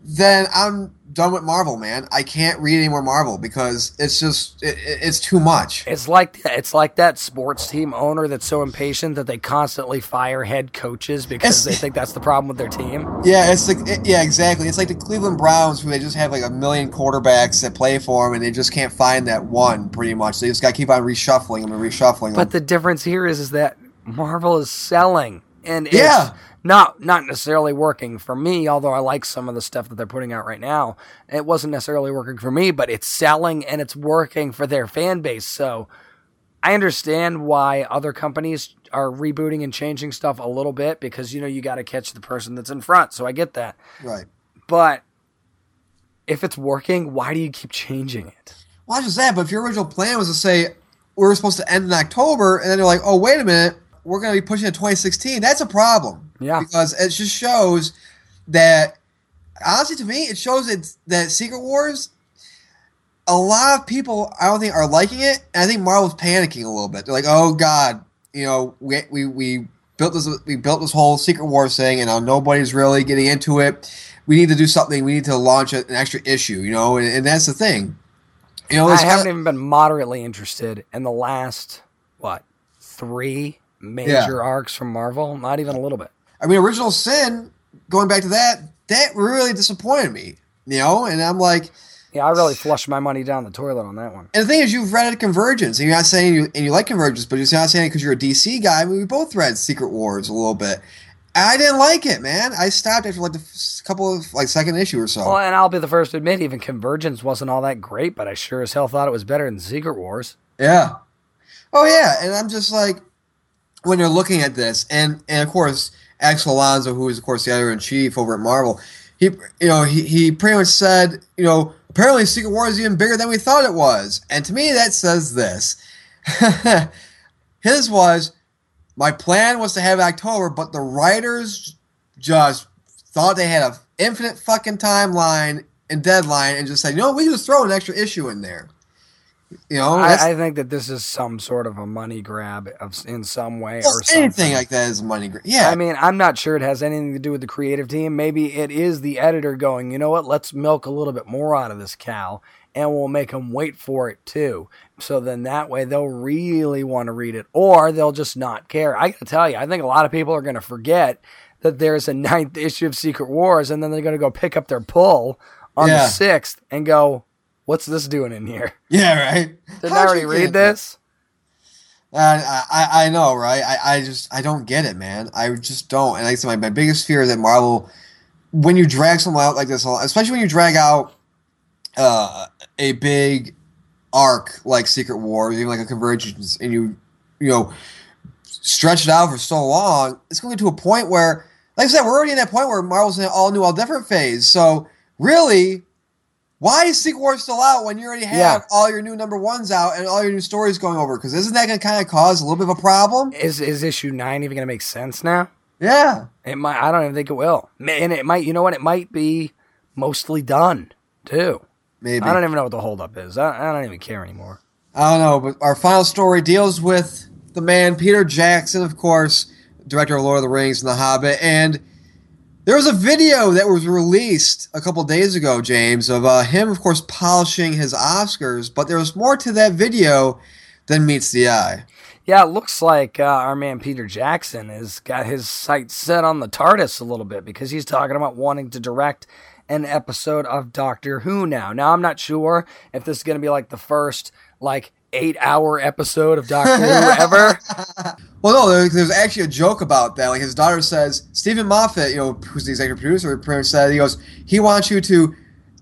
Speaker 3: then I'm done with Marvel, man. I can't read any more Marvel because it's just it, it's too much.
Speaker 2: It's like it's like that sports team owner that's so impatient that they constantly fire head coaches because
Speaker 3: It's-
Speaker 2: they think that's the problem with their team.
Speaker 3: Yeah, it's like it- yeah, exactly. It's like the Cleveland Browns, who they just have like a million quarterbacks that play for them, and they just can't find that one. Pretty much, they just got to keep on reshuffling them and reshuffling them.
Speaker 2: But the difference here is is that Marvel is selling and it's
Speaker 3: Yeah.
Speaker 2: Not not necessarily working for me, although I like some of the stuff that they're putting out right now. It wasn't necessarily working for me, but it's selling and it's working for their fan base. So I understand why other companies are rebooting and changing stuff a little bit because you know you got to catch the person that's in front. So I get that.
Speaker 3: right.
Speaker 2: But if it's working, why do you keep changing it?
Speaker 3: Well, not just that, but if your original plan was to say we were supposed to end in October, and then they're like, oh, wait a minute, we're going to be pushing it 2016, that's a problem.
Speaker 2: Yeah.
Speaker 3: Because it just shows that, honestly, to me, it shows that, that Secret Wars, a lot of people, I don't think, are liking it. And I think Marvel's panicking a little bit. They're like, oh, God, you know, we, we, we built this we built this whole Secret Wars thing, and now nobody's really getting into it. We need to do something. We need to launch an extra issue, you know, and, and that's the thing. You know,
Speaker 2: I haven't
Speaker 3: kinda-
Speaker 2: even been moderately interested in the last what three major arcs from Marvel. Not even a little bit.
Speaker 3: I mean, Original Sin, going back to that, that really disappointed me. You know, and I'm like,
Speaker 2: Yeah, I really flushed my money down the toilet on that one.
Speaker 3: and the thing is, you've read Convergence, and you're not saying you and you like Convergence, but you're not saying it because you're a DC guy. I mean, we both read Secret Wars a little bit. I didn't like it, man. I stopped after like the f- couple of like second issue or so.
Speaker 2: Well, and I'll be the first to admit, even Convergence wasn't all that great, but I sure as hell thought it was better than Secret Wars.
Speaker 3: Yeah. Oh yeah, and I'm just like when you're looking at this, and and of course Axel Alonso, who is of course the editor in chief over at Marvel, he you know he he pretty much said you know apparently Secret War is even bigger than we thought it was, and to me that says this. His was my plan was to have October, but the writers just thought they had a infinite fucking timeline and deadline, and just said, you know, we just throw an extra issue in there. You know,
Speaker 2: I, I think that this is some sort of a money grab of, in some way or something.
Speaker 3: anything like that is a money grab. Yeah,
Speaker 2: I mean, I'm not sure it has anything to do with the creative team. Maybe it is the editor going, you know what, let's milk a little bit more out of this cow and we'll make them wait for it too. So then that way they'll really want to read it or they'll just not care. I got to tell you, I think a lot of people are going to forget that there's a ninth issue of Secret Wars and then they're going to go pick up their pull on
Speaker 3: Yeah.
Speaker 2: the sixth and go, what's this doing in here?
Speaker 3: yeah, right.
Speaker 2: Didn't
Speaker 3: How'd
Speaker 2: I already read this?
Speaker 3: Uh, I, I know, right? I, I just I don't get it, man. I just don't. And like I said, my, my biggest fear is that Marvel, when you drag someone out like this, especially when you drag out uh, a big arc like Secret Wars, even like a Convergence, and you you know stretch it out for so long, it's going to get to a point where, like I said, we're already in that point where Marvel's in an all new, all different phase. So really, why is Secret Wars still out when you already have
Speaker 2: Yeah.
Speaker 3: all your new number ones out and all your new stories going over? Because isn't that going to kind of cause a little bit of a problem?
Speaker 2: Is is issue 9 even going to make sense now?
Speaker 3: Yeah.
Speaker 2: It might. I don't even think it will. And it might. You know what? It might be mostly done too.
Speaker 3: Maybe.
Speaker 2: I don't even know what the holdup is. I, I don't even care anymore.
Speaker 3: I don't know, but our final story deals with the man Peter Jackson, of course, director of Lord of the Rings and The Hobbit, and there was a video that was released a couple days ago, James, of uh, him, of course, polishing his Oscars. But there was more to that video than meets the eye.
Speaker 2: Yeah, it looks like uh, our man Peter Jackson has got his sights set on the TARDIS a little bit because he's talking about wanting to direct an episode of Doctor Who now. Now I'm not sure if this is going to be like the first like eight hour episode of Doctor Who ever.
Speaker 3: Well, no, there, there's actually a joke about that. Like his daughter says, Steven Moffat, you know, who's the executive producer, pretty much said he goes, he wants you to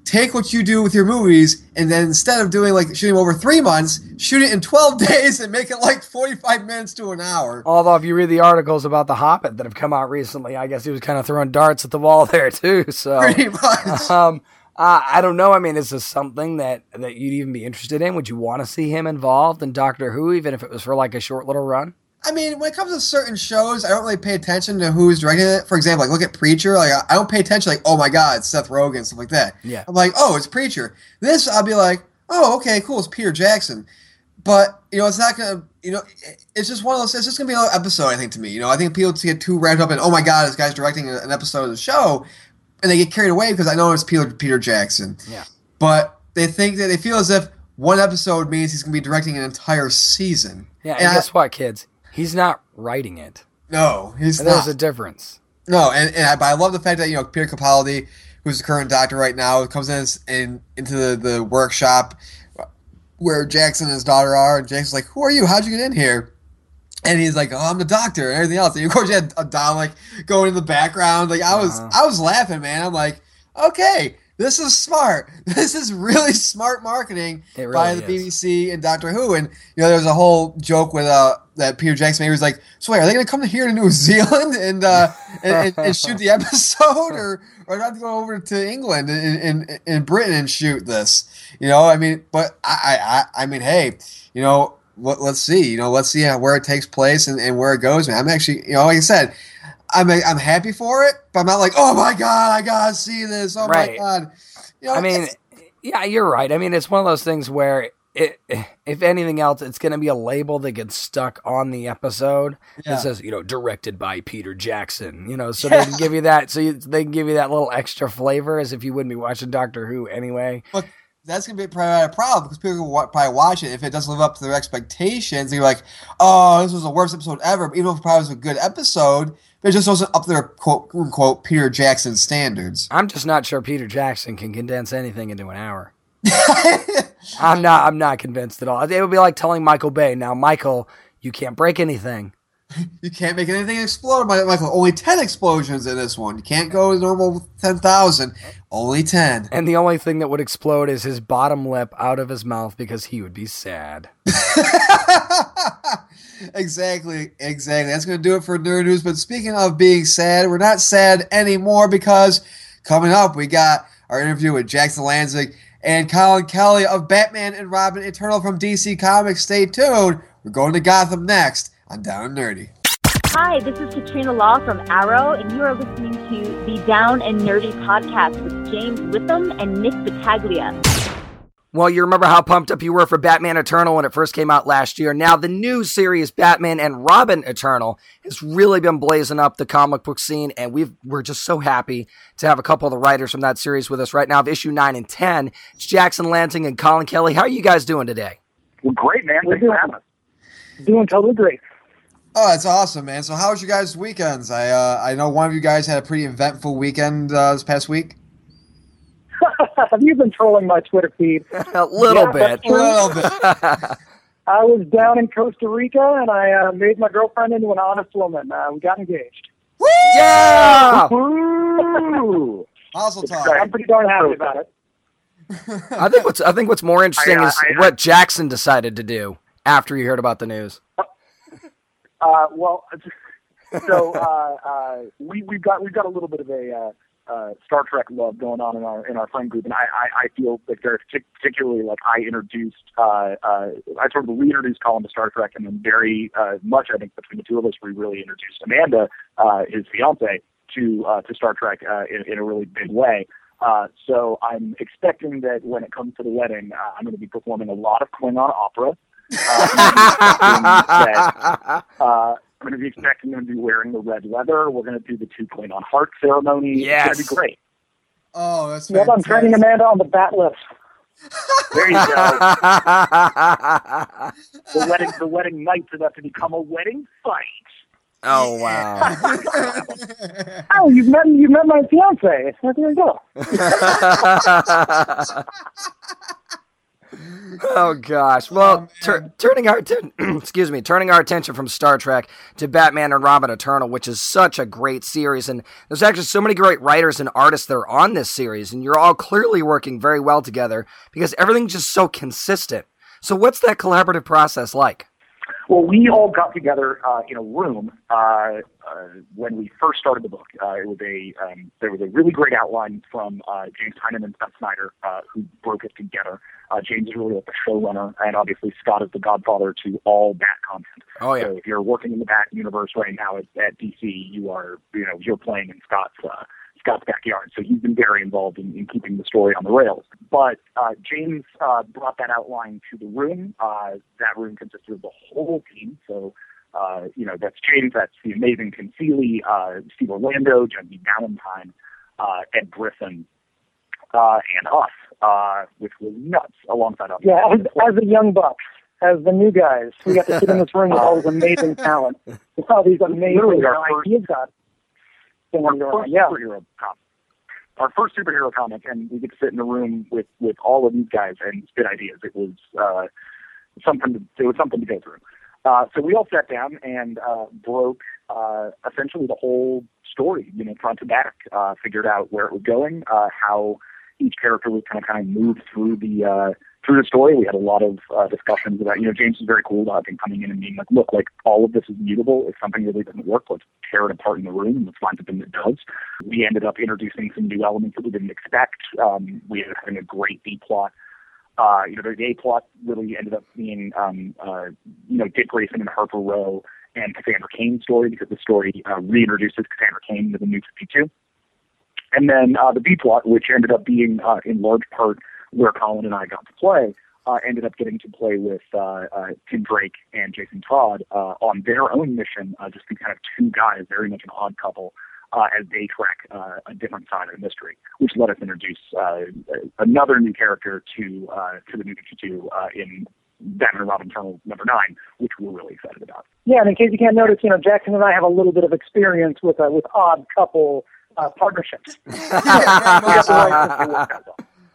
Speaker 3: take what you do with your movies, and then instead of doing like shooting over three months, shoot it in 12 days and make it like 45 minutes to an hour.
Speaker 2: Although if you read the articles about the Hobbit that have come out recently, I guess he was kind of throwing darts at the wall there too. So
Speaker 3: Pretty much.
Speaker 2: um, uh, I don't know. I mean, is this something that that you'd even be interested in? Would you want to see him involved in Doctor Who, even if it was for like a short little run?
Speaker 3: I mean, when it comes to certain shows, I don't really pay attention to who's directing it. For example, like look at Preacher. Like I- don't pay attention. Like, oh my god, it's Seth Rogen, stuff like that.
Speaker 2: Yeah.
Speaker 3: I'm like, oh, it's Preacher. This, I'll be like, oh, okay, cool, it's Peter Jackson. But you know, it's not gonna. You know, it's just one of those. It's just gonna be another episode. I think to me, you know, I think people get too wrapped up in, oh my god, this guy's directing an episode of the show. And they get carried away because I know it's Peter Peter Jackson.
Speaker 2: Yeah.
Speaker 3: But they think that they feel as if one episode means he's going to be directing an entire season.
Speaker 2: Yeah, and,
Speaker 3: And I-
Speaker 2: guess what, kids? He's not writing it.
Speaker 3: No, he's
Speaker 2: And
Speaker 3: not.
Speaker 2: there's a difference.
Speaker 3: No, and, and I, but I love the fact that you know Peter Capaldi, who's the current doctor right now, comes in and into the, the workshop where Jackson and his daughter are, and Jackson's like, "Who are you? How'd you get in here?" And he's like, "Oh, I'm the doctor," and everything else. And of course, you had a Dalek going in the background. Like I was,
Speaker 2: Uh-huh.
Speaker 3: I was laughing, man. I'm like, okay, this is smart. This is really smart marketing
Speaker 2: really
Speaker 3: by the
Speaker 2: is.
Speaker 3: BBC and Doctor Who. And you know, there was a whole joke with uh that Peter Jackson made. He was like, "So wait, are they going to come here to New Zealand and uh and, and, and shoot the episode, or or not to go over to England and in in Britain and shoot this?" You know, I mean, but I I I mean, hey, you know. Let, let's see, you know, let's see how, where it takes place and, and where it goes. Man, I'm actually, you know, like I said, I'm I'm happy for it, but I'm not like, oh my god, I gotta see this. Oh
Speaker 2: Right.
Speaker 3: my god, you know,
Speaker 2: I mean, yeah, you're right. I mean, it's one of those things where, it, if anything else, it's going to be a label that gets stuck on the episode
Speaker 3: Yeah.
Speaker 2: that says, you know, directed by Peter Jackson. You know, so they can give you that. So you, they can give you that little extra flavor as if you wouldn't be watching Doctor Who anyway.
Speaker 3: That's gonna be probably a problem because people will probably watch it if it doesn't live up to their expectations. They're like, "Oh, this was the worst episode ever." But even if it probably was a good episode, it just wasn't up to their quote unquote Peter Jackson standards.
Speaker 2: I'm just not sure Peter Jackson can condense anything into an hour. I'm not. I'm not convinced at all. It would be like telling Michael Bay, "Now, Michael, you can't break anything."
Speaker 3: you can't make anything explode, Michael. Only ten explosions in this one. You can't go to normal ten thousand. Only ten.
Speaker 2: And the only thing that would explode is his bottom lip out of his mouth because he would be sad.
Speaker 3: exactly, exactly. That's going to do it for Nerd News. But speaking of being sad, we're not sad anymore because coming up, we got our interview with Jackson Lanzing and Collin Kelly of Batman and Robin Eternal from DC Comics. Stay tuned. We're going to Gotham next on Down and Nerdy.
Speaker 6: Hi, this is Katrina Law from Arrow, and you are listening to the Down and Nerdy podcast with James Witham and Nick Battaglia.
Speaker 2: Well, you remember how pumped up you were for Batman Eternal when it first came out last year. Now, the new series Batman and Robin Eternal has really been blazing up the comic book scene, and we've, we're just so happy to have a couple of the writers from that series with us right now of issue 9 and 10. It's Jackson Lanzing and Collin Kelly. How are you guys doing today?
Speaker 5: Well, great, man.
Speaker 7: We're
Speaker 5: Thanks for
Speaker 7: doing-
Speaker 5: having us.
Speaker 7: Doing totally great.
Speaker 3: Oh, that's awesome, man. So, how was your guys' weekends? I uh, I know one of you guys had a pretty eventful weekend uh, this past week.
Speaker 7: Have you been trolling my Twitter feed?
Speaker 2: a little
Speaker 7: Yeah,
Speaker 2: bit.
Speaker 3: A little bit.
Speaker 7: I was down in Costa Rica and I uh, made my girlfriend into an honest woman. Uh, we got engaged.
Speaker 2: yeah!
Speaker 5: Ooh.
Speaker 3: Mazel tov.
Speaker 7: I'm pretty darn happy about it.
Speaker 2: I think what's I think what's more interesting
Speaker 5: I, uh,
Speaker 2: is
Speaker 5: I- I-
Speaker 2: what Jackson decided to do after he heard about the news.
Speaker 5: Uh, well, so uh, uh, we we've got we've got a little bit of a uh, uh, Star Trek love going on in our in our friend group, and I I, I feel like very particularly like I introduced uh, uh, I sort of reintroduced Colin to Star Trek, and then very uh, much I think between the two of us we really introduced Amanda, uh, his fiance, to uh, to Star Trek uh, in, in a really big way. Uh, so I'm expecting that when it comes to the wedding, uh, I'm going to be performing a lot of Klingon opera. Uh, uh, I'm going to be expecting them to be wearing the red leather. We're going to do the two-point-on-heart ceremony.
Speaker 2: Yes.
Speaker 5: It's going to be great.
Speaker 3: Oh, that's
Speaker 7: Well, I'm training. Amanda on the bat lift.
Speaker 5: There you go. the wedding, the wedding night's about to become a wedding fight.
Speaker 2: oh wow.
Speaker 7: Oh, you've met you've met my fiance. There you go.
Speaker 2: Oh gosh. Well, oh, tur- turning our atten- excuse me, turning our attention from Star Trek to Batman and Robin Eternal, which is such a great series, and there's actually so many great writers and artists that are on this series, and you're all clearly working very well together because everything's just so consistent. So, what's that collaborative process like?
Speaker 5: Well, we all got together uh, in a room uh, uh, when we first started the book. Uh, it was a um, there was a really great outline from uh, James Tynion and Scott Snyder, uh, who broke it together. Uh, James is really like the showrunner, and obviously Scott is the godfather to all Bat content.
Speaker 2: Oh yeah.
Speaker 5: So if you're working in the Bat universe right now at, at DC, you are you know you're playing in Scott's uh, Scott's backyard. So he's been very involved in, in keeping the story on the rails. But uh, James uh, brought that outline to the room. Uh, that room consisted of the whole team. So uh, you know that's James, that's the amazing Seeley, uh, Steve Orlando, Genevieve Valentine. uh, Ed Griffin, uh, and us, uh, which was nuts alongside us.
Speaker 7: Yeah, as, as the young bucks, as the new guys, we got to sit in this room with all this amazing talent, with all these amazing
Speaker 5: Literally our first-
Speaker 7: ideas. God.
Speaker 5: Our first
Speaker 7: Yeah.
Speaker 5: superhero comic. Our first superhero comic, and we get to sit in a room with with all of these guys and spit ideas. It was uh, something. To, it was something to go through. Uh, so we all sat down and uh, broke uh, essentially the whole story, you know, front to back. Uh, figured out where it was going, uh, how each character was kind of kind of moved through the uh, through the story. We had a lot of uh, discussions about, you know, James was very cool about him coming in and being like, look, like all of this is mutable. If something really doesn't work, let's tear it apart in the room let's find something that does. We ended up introducing some new elements that we didn't expect. Um, we ended up having a great B plot. Uh, you know, the A plot really ended up being, um, uh, you know, Dick Grayson and Harper Row and Cassandra Cain's story because the story uh, reintroduces Cassandra Cain into the new 52. And then uh, the B plot, which ended up being uh, in large part where Colin and I got to play, uh, ended up getting to play with uh, uh, Tim Drake and Jason Todd uh, on their own mission, uh, just be kind of two guys, very much an odd couple, uh, as they track uh, a different side of the mystery, which let us introduce uh, another new character to uh, to the new 52 uh, in Batman and Robin Eternal number nine, which we're really excited about.
Speaker 7: Yeah, and in case you can't notice, you know, Jackson and I have a little bit of experience with uh, with odd couple uh, partnerships.
Speaker 3: Yeah,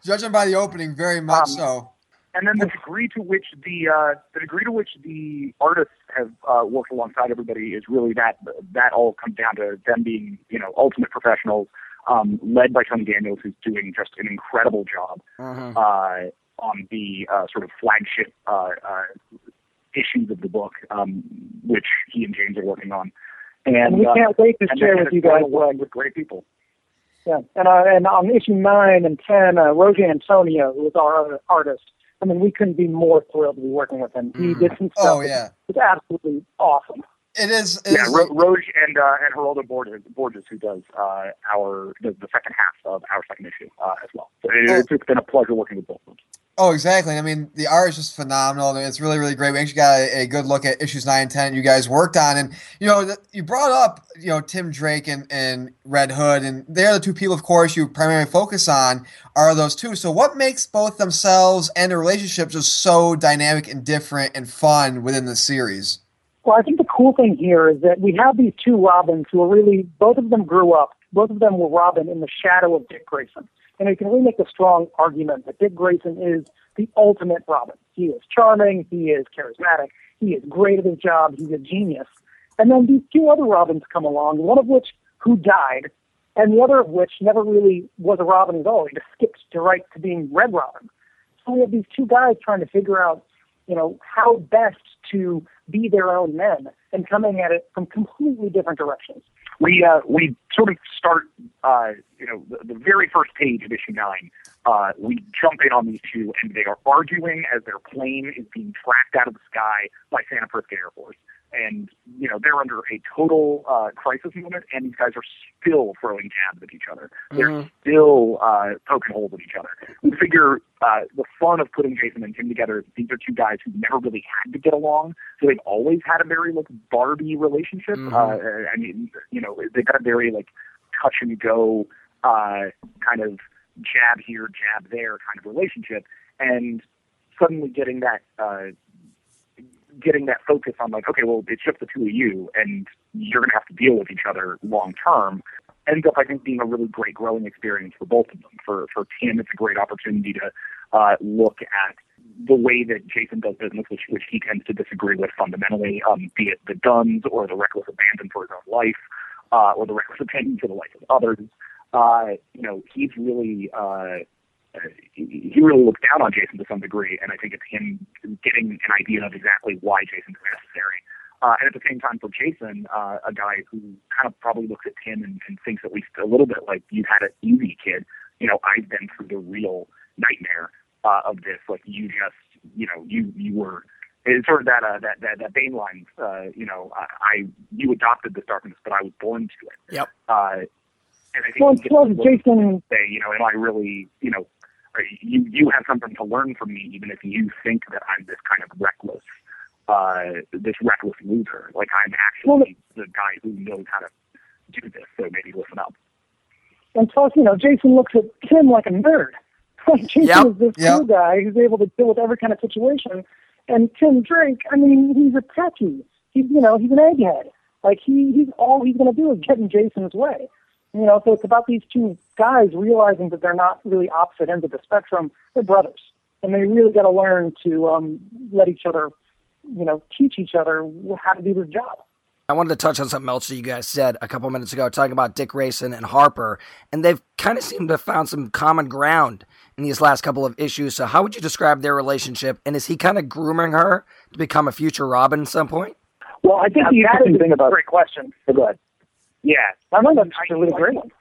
Speaker 3: very much so.
Speaker 5: It worked out well.
Speaker 3: Judging by the opening, very much
Speaker 5: Um,
Speaker 3: so.
Speaker 5: and then the degree to which the uh, the degree to which the artists have uh, worked alongside everybody is really that that all comes down to them being you know ultimate professionals, um, led by Tony Daniels, who's doing just an incredible job
Speaker 2: Mhm.
Speaker 5: uh, on the uh, sort of flagship uh, uh, issues of the book, um, which he and James are working on. And,
Speaker 7: And we
Speaker 5: uh,
Speaker 7: can't wait to share with you guys.
Speaker 5: working with great people.
Speaker 7: Yeah, and uh, and on issue nine and ten, uh, Roge Antonio, who was our other artist. I mean, we couldn't be more thrilled to be working with him. He
Speaker 2: Mhm.
Speaker 7: did some stuff.
Speaker 3: Oh yeah,
Speaker 7: was absolutely awesome.
Speaker 3: it is. It
Speaker 5: Yeah,
Speaker 3: is
Speaker 5: Ro- Roge and uh, and Geraldo Borges, Borges, who does uh, our the, the second half of our second issue uh, as well. So it, it's, it's been a pleasure working with both of them.
Speaker 3: Oh, exactly. I mean, the art is just phenomenal. It's really, really great. We actually got a, a good look at issues nine and ten you guys worked on, and you know, the, you brought up you know Tim Drake and, and Red Hood, and they're the two people, of course, you primarily focus on are those two. So, what makes both themselves and their relationship just so dynamic and different and fun within the series?
Speaker 7: Well, I think the cool thing here is that we have these two Robins who are really, both of them grew up. Both of them were Robin in the shadow of Dick Grayson. And you can really make a strong argument that Dick Grayson is the ultimate Robin. He is charming, he is charismatic, he is great at his job, he's a genius. And then these two other Robins come along, one of which who died, and the other of which never really was a Robin at all. He just skipped to right to being Red Robin. So we have these two guys trying to figure out, you know, how best to be their own men and coming at it from completely different directions.
Speaker 5: We uh, we sort of start uh, you know the, the very first page of issue nine. Uh, we jump in on these two, and they are arguing as their plane is being tracked out of the sky by Santa Prisca Air Force. And you know they're under a total uh, crisis moment, and these guys are still throwing jabs at each other. They're
Speaker 2: Mhm.
Speaker 5: still uh, poking holes at each other. We figure uh, the fun of putting Jason and Tim together is these are two guys who never really had to get along, so they've always had a very like Barbie relationship.
Speaker 2: Mhm.
Speaker 5: Uh, I mean, you know, they've got a very like touch and go uh, kind of jab here, jab there kind of relationship, and suddenly getting that uh, getting that focus on like, okay, well, it's just the two of you, and you're going to have to deal with each other long term. Ends up, I think, being a really great growing experience for both of them. For for Tim, it's a great opportunity to uh, look at the way that Jason does business, which which he tends to disagree with fundamentally, um, be it the guns or the reckless abandon for his own life, uh, or the reckless abandon for the life of others. Uh, you know, he's really uh, uh, he he really looks down on Jason to some degree, and I think it's him getting an idea of exactly why Jason's necessary. Uh, and at the same time, for Jason, uh, a guy who kind of probably looks at Tim and, and thinks at least a little bit like you've had it easy, kid. You know, I've been through the real nightmare uh, of this. Like you just, you know, you you were. It's sort of that uh, that that that Bane line. Uh, you know, I, I you adopted this darkness, but I was born to it.
Speaker 2: Yep.
Speaker 5: Uh, and I think
Speaker 7: Well,
Speaker 5: he gets
Speaker 7: plus
Speaker 5: to look
Speaker 7: Jason,
Speaker 5: say, you know, am I really, you know, are you you have something to learn from me, even if you think that I'm this kind of reckless, uh, this reckless loser. Like I'm actually the guy who knows how to do this. So maybe listen up.
Speaker 7: And plus, you know, Jason looks at Tim like a nerd. Like Jason
Speaker 2: Yep.
Speaker 7: is this
Speaker 3: Yep.
Speaker 7: cool guy who's able to deal with every kind of situation. And Tim Drake, I mean, he's a techie. He's you know, he's an egghead. Like he he's all he's gonna do is get in Jason's way. You know, so it's about these two guys realizing that they're not really opposite ends of the spectrum. They're brothers. And they really gotta learn to um let each other you know, teach each other how to do their job.
Speaker 2: I wanted to touch on something else that you guys said a couple minutes ago, talking about Dick Grayson and Harper, and they've kind of seemed to have found some common ground in these last couple of issues. So, how would you describe their relationship? And is he kind of grooming her to become a future Robin at some point?
Speaker 5: Well, I think
Speaker 7: Now,
Speaker 5: the interesting thing about
Speaker 7: great question.
Speaker 5: Oh, go ahead. Yeah,
Speaker 7: I think that's
Speaker 5: I-
Speaker 7: a really
Speaker 5: I-
Speaker 7: great one.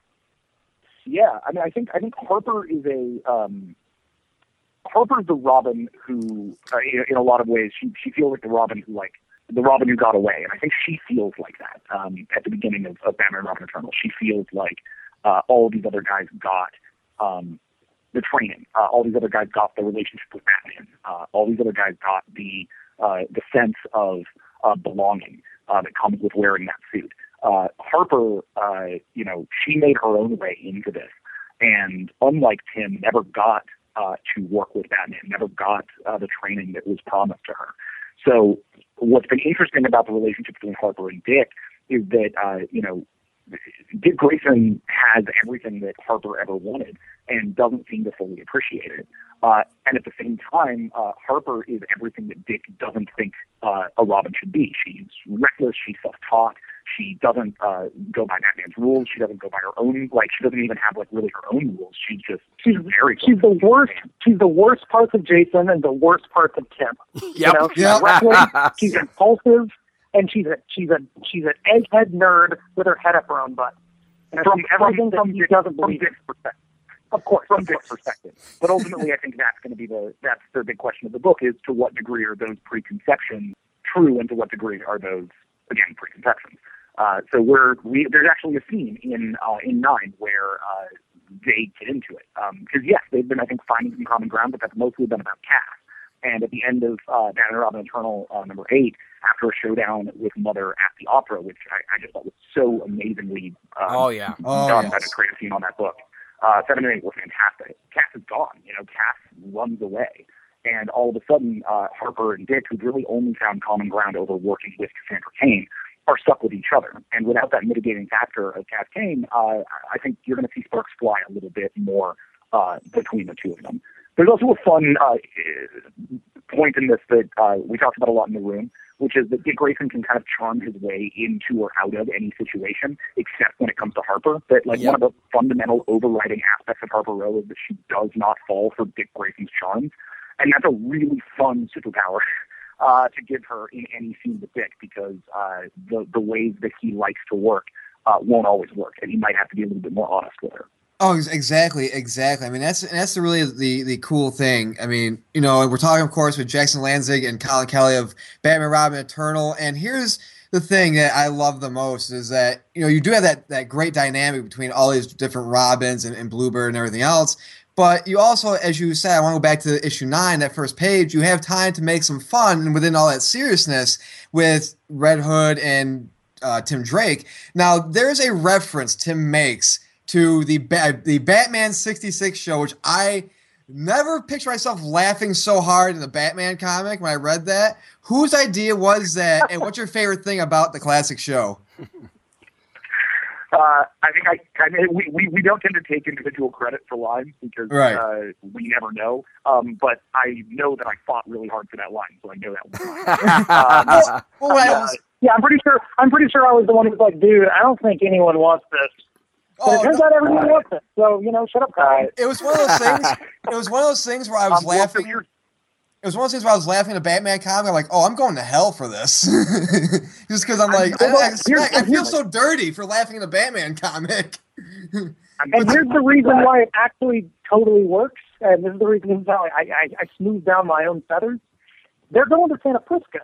Speaker 5: Yeah, I mean, I think I think Harper is a um, Harper's the Robin who, uh, in, in a lot of ways, she she feels like the Robin who like the Robin who got away, and I think she feels like that um, at the beginning of, of Batman and Robin Eternal. She feels like uh, all of these other guys got um, the training, uh, all these other guys got the relationship with Batman, uh, all these other guys got the uh, the sense of uh, belonging uh, that comes with wearing that suit. Uh, Harper, uh, you know, she made her own way into this, and unlike Tim, never got uh, to work with Batman, never got uh, the training that was promised to her. So, what's been interesting about the relationship between Harper and Dick is that, uh, you know, Dick Grayson has everything that Harper ever wanted and doesn't seem to fully appreciate it. Uh, and at the same time, uh, Harper is everything that Dick doesn't think uh, a Robin should be. She's reckless. She's self-taught. She doesn't uh, go by Batman's rules. She doesn't go by her own. Like she doesn't even have like really her own rules. She's just
Speaker 7: She's
Speaker 5: very.
Speaker 7: she's the worst.
Speaker 5: Batman.
Speaker 7: She's the worst parts of Jason and the worst parts of Tim. You know, she's
Speaker 3: Yep.
Speaker 7: reckless, she's impulsive, and she's a she's a she's an egghead nerd with her head up her own butt. And
Speaker 5: From
Speaker 7: everything
Speaker 5: from,
Speaker 7: that
Speaker 5: from,
Speaker 7: he doesn't
Speaker 5: from
Speaker 7: believe.
Speaker 5: Dick's perspective.
Speaker 7: Of course,
Speaker 5: from
Speaker 7: of
Speaker 5: Dick's perspective. But ultimately, I think that's going to be the that's the big question of the book: is to what degree are those preconceptions true, and to what degree are those again preconceptions? Uh, so we're we there's actually a scene in uh, in nine where uh, they get into it because yes, they've been I think finding some common ground, but that's mostly been about Cass. And at the end of uh, Batman and Robin Eternal uh, number eight, after a showdown with Mother at the opera, which I, I just thought was so amazingly um,
Speaker 2: Oh, yeah.
Speaker 3: Oh,
Speaker 5: done
Speaker 3: yes.
Speaker 5: by the creative team on that book. Uh, seven and eight were fantastic. Cass is gone. You know, Cass runs away. And all of a sudden, uh, Harper and Dick, who'd really only found common ground over working with Cassandra Cain, are stuck with each other. And without that mitigating factor of Cass Cain, uh, I think you're going to see sparks fly a little bit more uh, between the two of them. There's also a fun uh, point in this that uh, we talked about a lot in the room, which is that Dick Grayson can kind of charm his way into or out of any situation, except when it comes to Harper. That like
Speaker 2: Yep.
Speaker 5: one of the fundamental overriding aspects of Harper Row is that she does not fall for Dick Grayson's charms, and that's a really fun superpower. Uh, to give her in any scene with Dick because uh, the the ways that he likes to work uh, won't always work, and he might have to be a little bit more honest with her.
Speaker 3: Oh, exactly, exactly. I mean, that's that's the really the the cool thing. I mean, you know, we're talking, of course, with Jackson Lanzing and Collin Kelly of Batman, Robin, Eternal, and here's the thing that I love the most is that you know you do have that that great dynamic between all these different Robins and, and Bluebird and everything else. But you also, as you said, I want to go back to issue nine, that first page. You have time to make some fun and within all that seriousness with Red Hood and uh, Tim Drake. Now, there's a reference Tim makes to the ba- the Batman 66 show, which I never picture myself laughing so hard in the Batman comic when I read that. Whose idea was that, and what's your favorite thing about the classic show?
Speaker 5: Uh, I think I, I mean, we, we, we don't tend to take individual credit for lines because
Speaker 3: Right.
Speaker 5: uh, we never know. Um, but I know that I fought really hard for that line, so I know that was mine. um,
Speaker 3: Well, when
Speaker 5: uh,
Speaker 3: was-
Speaker 7: Yeah, I'm pretty sure. I'm pretty sure I was the one who was like, "Dude, I don't think anyone wants this." But
Speaker 3: oh,
Speaker 7: it turns
Speaker 3: no,
Speaker 7: out everyone wants it. So you know, shut up, guys.
Speaker 3: it was one of those things. It was one of those things where I was
Speaker 5: um,
Speaker 3: laughing.
Speaker 5: here's-
Speaker 3: It was one of those things where I was laughing at a Batman comic. I'm like, oh, I'm going to hell for this. Just because I'm like, I, I,
Speaker 7: Here's-
Speaker 3: I feel so dirty for laughing at a Batman comic.
Speaker 7: And here's the reason why it actually totally works. And this is the reason this is how I, I, I smooth down my own feathers. They're going to Santa Prisca.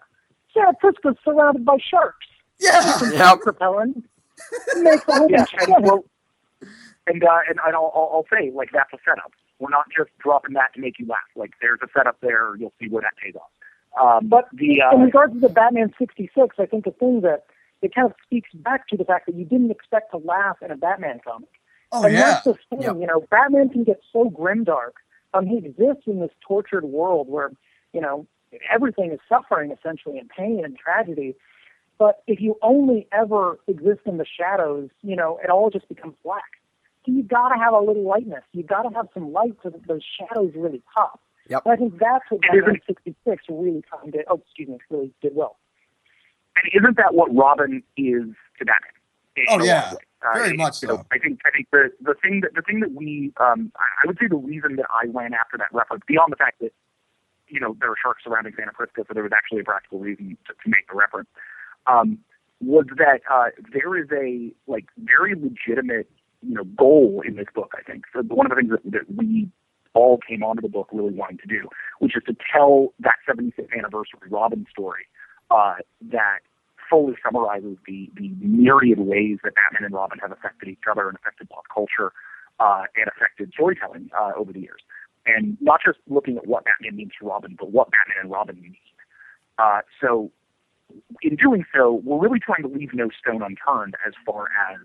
Speaker 7: Santa Prisca's surrounded by sharks.
Speaker 3: yeah.
Speaker 2: Yep.
Speaker 7: Propellant makes the whole
Speaker 5: yeah, and, well, and, uh, and, and I'll, I'll, I'll say, like, that's a setup. We're not just dropping that to make you laugh. Like, there's a setup there. You'll see where that pays off. Um,
Speaker 7: But
Speaker 5: the
Speaker 7: in
Speaker 5: uh,
Speaker 7: regards to the Batman 66, I think the thing that it kind of speaks back to the fact that you didn't expect to laugh in a Batman comic.
Speaker 3: Oh
Speaker 7: and
Speaker 3: yeah.
Speaker 7: that's the thing,
Speaker 2: Yep.
Speaker 7: you know, Batman can get so grimdark. Um, he exists in this tortured world where, you know, everything is suffering essentially and pain and tragedy. But if you only ever exist in the shadows, you know, it all just becomes black. So you got to have a little lightness. You got to have some light so that those shadows really pop.
Speaker 2: Yep.
Speaker 7: And I think that's what
Speaker 5: And
Speaker 7: Batman 66 really kind of, oh, excuse me, really did well.
Speaker 5: And isn't that what Robin is to Batman? in
Speaker 3: Oh, yeah.
Speaker 5: Uh,
Speaker 3: Very much
Speaker 5: you know,
Speaker 3: so.
Speaker 5: I think I think the the thing that the thing that we um I I would say the reason that I went after that reference beyond the fact that you know there were sharks surrounding Santa Prisca, so there was actually a practical reason to, to make the reference. Um, was that uh, there is a like very legitimate you know goal in this book? I think so one of the things that, that we all came onto the book really wanting to do, which is to tell that 75th anniversary Robin story uh, that fully summarizes the, the myriad ways that Batman and Robin have affected each other and affected pop culture uh, and affected storytelling uh, over the years. And not just looking at what Batman means to Robin, but what Batman and Robin mean. Uh, so, in doing so, we're really trying to leave no stone unturned as far as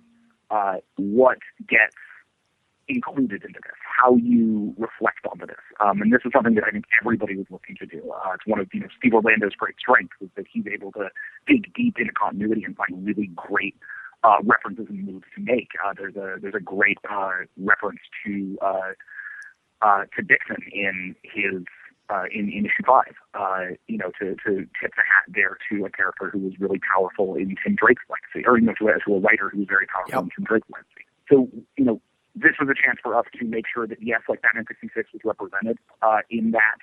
Speaker 5: uh, what gets included into this, how you reflect onto this. Um, and this is something that I think everybody was looking to do. Uh, it's one of you know Steve Orlando's great strengths is that he's able to dig deep into continuity and find really great uh, references and moves to make. Uh, there's a there's a great uh, reference to uh, to Dixon in his uh, in, in issue five. Uh, you know, to to tip the hat there to a character who was really powerful in Tim Drake's legacy, or you know, to a, to a writer who was very powerful
Speaker 2: Yep.
Speaker 5: in Tim Drake's legacy. So you know, this was a chance for us to make sure that yes, like Batman 66 was represented uh, in that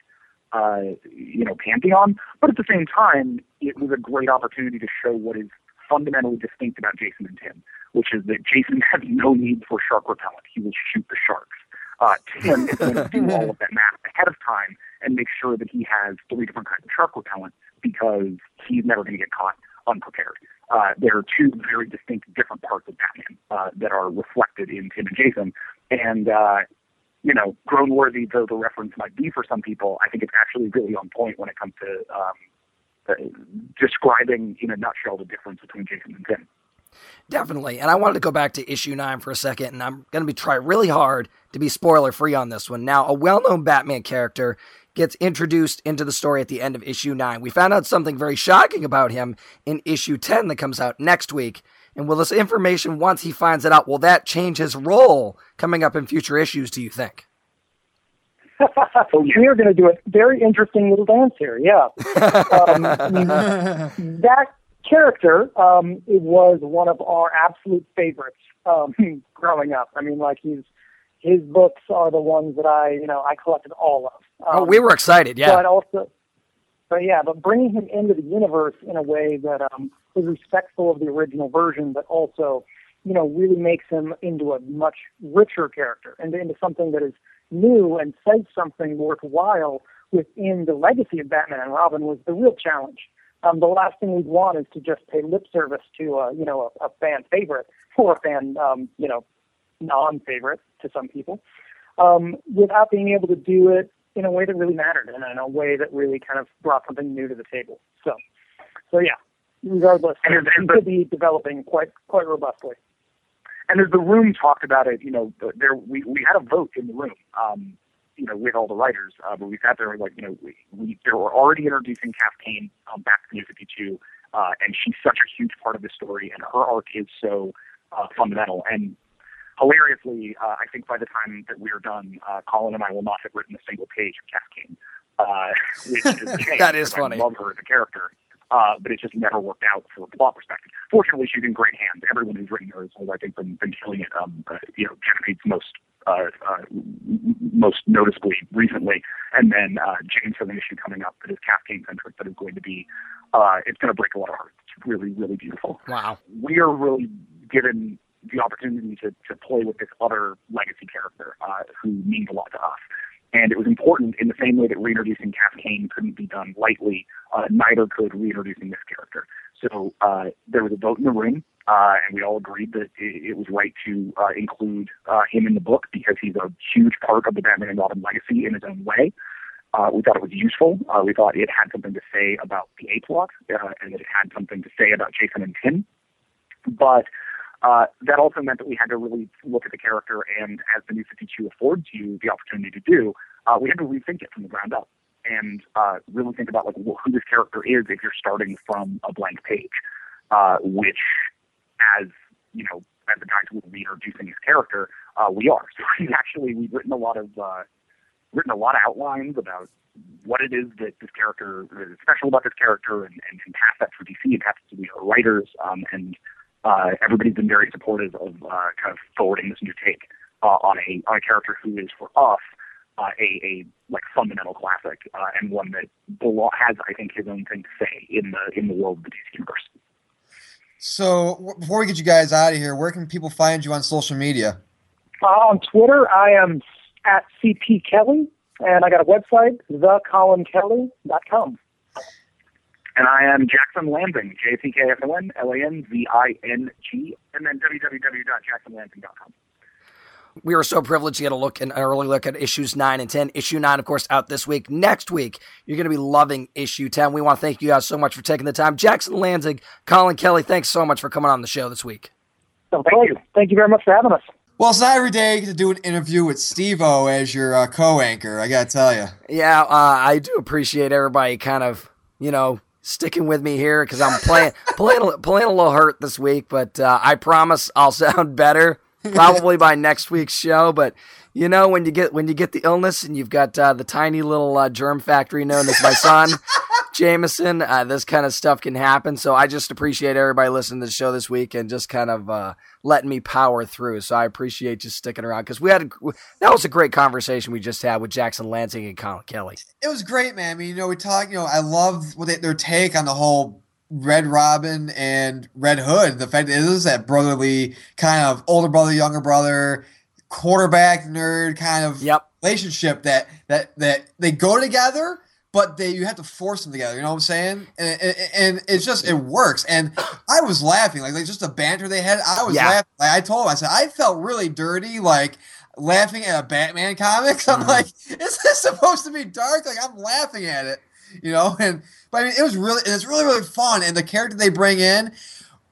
Speaker 5: uh, you know pantheon, but at the same time, it was a great opportunity to show what is fundamentally distinct about Jason and Tim, which is that Jason has no need for shark repellent; he will shoot the sharks. Uh, Tim is going to do all of that math ahead of time and make sure that he has three different kinds of shark repellent because he's never going to get caught unprepared. Uh, there are two very distinct different parts of Batman uh, that are reflected in Tim and Jason. And, uh, you know, grown worthy though the reference might be for some people, I think it's actually really on point when it comes to um, uh, describing in a nutshell the difference between Jason and Tim.
Speaker 2: Definitely. And I wanted to go back to issue nine for a second, and I'm going to be try really hard to be spoiler free on this one. Now, a well known Batman character gets introduced into the story at the end of issue nine. We found out something very shocking about him in issue 10 that comes out next week. And will this information, once he finds it out, will that change his role coming up in future issues, do you think?
Speaker 5: Oh,
Speaker 7: we are going to do a very interesting little dance here. Yeah. Um, that character um, it was one of our absolute favorites um, growing up. I mean, like he's his books are the ones that I you know I collected all of.
Speaker 2: oh,
Speaker 7: Um,
Speaker 2: we were excited. Yeah.
Speaker 7: But also, but yeah, but bringing him into the universe in a way that um, was respectful of the original version, but also, you know, really makes him into a much richer character and into something that is new and says something worthwhile within the legacy of Batman and Robin was the real challenge. Um, the last thing we'd want is to just pay lip service to, uh, you know, a, a fan favorite or a fan, um, you know, non-favorite to some people, um, without being able to do it in a way that really mattered and in a way that really kind of brought something new to the table. So, so yeah, regardless,
Speaker 5: And
Speaker 7: it
Speaker 5: and
Speaker 7: could be developing quite quite robustly.
Speaker 5: And as the room talked about it, you know, there we we had a vote in the room, um, you know, with all the writers. Uh, but we sat there and like, you know, we, we they were already introducing Cass Cain um, back to New 52, uh, and she's such a huge part of the story, and her arc is so uh, fundamental. And hilariously, uh, I think by the time that we are done, uh, Collin and I will not have written a single page of Cass Cain, uh, which is a shame,
Speaker 2: That is funny.
Speaker 5: I love her as a character. Uh, but it just never worked out from a plot perspective. Fortunately, she's in great hands. Everyone who's written her has, I think, been, been killing it. Um, uh, you know, Genevieve's most uh, uh, most noticeably recently, and then uh, James has an issue coming up that is Cass Cain centric that is going to be uh, it's going to break a lot of hearts. It's really, really beautiful.
Speaker 2: Wow.
Speaker 5: We are really given the opportunity to, to play with this other legacy character uh, who means a lot to us. And it was important in the same way that reintroducing Cass Cain couldn't be done lightly, uh, neither could reintroducing this character. So uh, there was a vote in the room, uh, and we all agreed that it, it was right to uh, include uh, him in the book because he's a huge part of the Batman and Robin legacy in his own way. Uh, we thought it was useful. Uh, we thought it had something to say about the A plot, uh, and that it had something to say about Jason and Tim. But uh, that also meant that we had to really look at the character, and as the New 52 affords you the opportunity to do, uh, we had to rethink it from the ground up and uh, really think about like who this character is if you're starting from a blank page, uh, which, as you know, as the who will be introducing his character, uh, we are. So we've actually we've written a lot of uh, written a lot of outlines about what it is that this character is special about this character, and, and, and pass that through DC and pass it to the writers, um, and uh, everybody's been very supportive of uh, kind of forwarding this new take uh, on a on a character who is for us uh, a, a like fundamental classic uh, and one that belo- has, I think, his own thing to say in the in the world of the DC universe.
Speaker 3: So w- before we get you guys out of here, where can people find you on social media?
Speaker 7: Uh, on Twitter, I am at CP Kelly, and I got a website, thecolinkelly.com.
Speaker 5: And I am Jackson Lanzing, J C K S O N L A N Z I N G, and then www.jacksonlanzing.com.
Speaker 2: We were so privileged to get a look, an early look at issues 9 and 10. Issue 9, of course, out this week. Next week, you're going to be loving issue 10. We want to thank you guys so much for taking the time. Jackson Lanzing, Collin Kelly, thanks so much for coming on the show this week.
Speaker 7: So, thank you. Thank you very much for having us.
Speaker 3: Well, it's not every day you get to do an interview with Steve O as your uh, co-anchor. I got to tell you.
Speaker 2: Yeah, uh, I do appreciate everybody kind of, you know, sticking with me here because I'm playing, playing, playing a little hurt this week, but uh, I promise I'll sound better probably by next week's show. But you know, when you get when you get the illness and you've got uh, the tiny little uh, germ factory known as my son. Jameson, uh, this kind of stuff can happen. So I just appreciate everybody listening to the show this week and just kind of uh, letting me power through. So I appreciate you sticking around because we had a, that was a great conversation we just had with Jackson Lanzing and Collin Kelly.
Speaker 3: It was great, man. I mean, you know, we talked. You know, I love what they, their take on the whole Red Robin and Red Hood. The fact that it is that brotherly kind of older brother, younger brother, quarterback nerd kind of
Speaker 2: yep.
Speaker 3: relationship that that that they go together, but they you have to force them together. You know what I'm saying? And, and, and it's just it works. And I was laughing like, like just the banter they had. I was
Speaker 2: Yeah.
Speaker 3: laughing. Like I told him, I said I felt really dirty, like laughing at a Batman comics. I'm
Speaker 2: Mhm.
Speaker 3: like, is this supposed to be dark? Like I'm laughing at it, you know. And but I mean, it was really it's really really fun. And the character they bring in.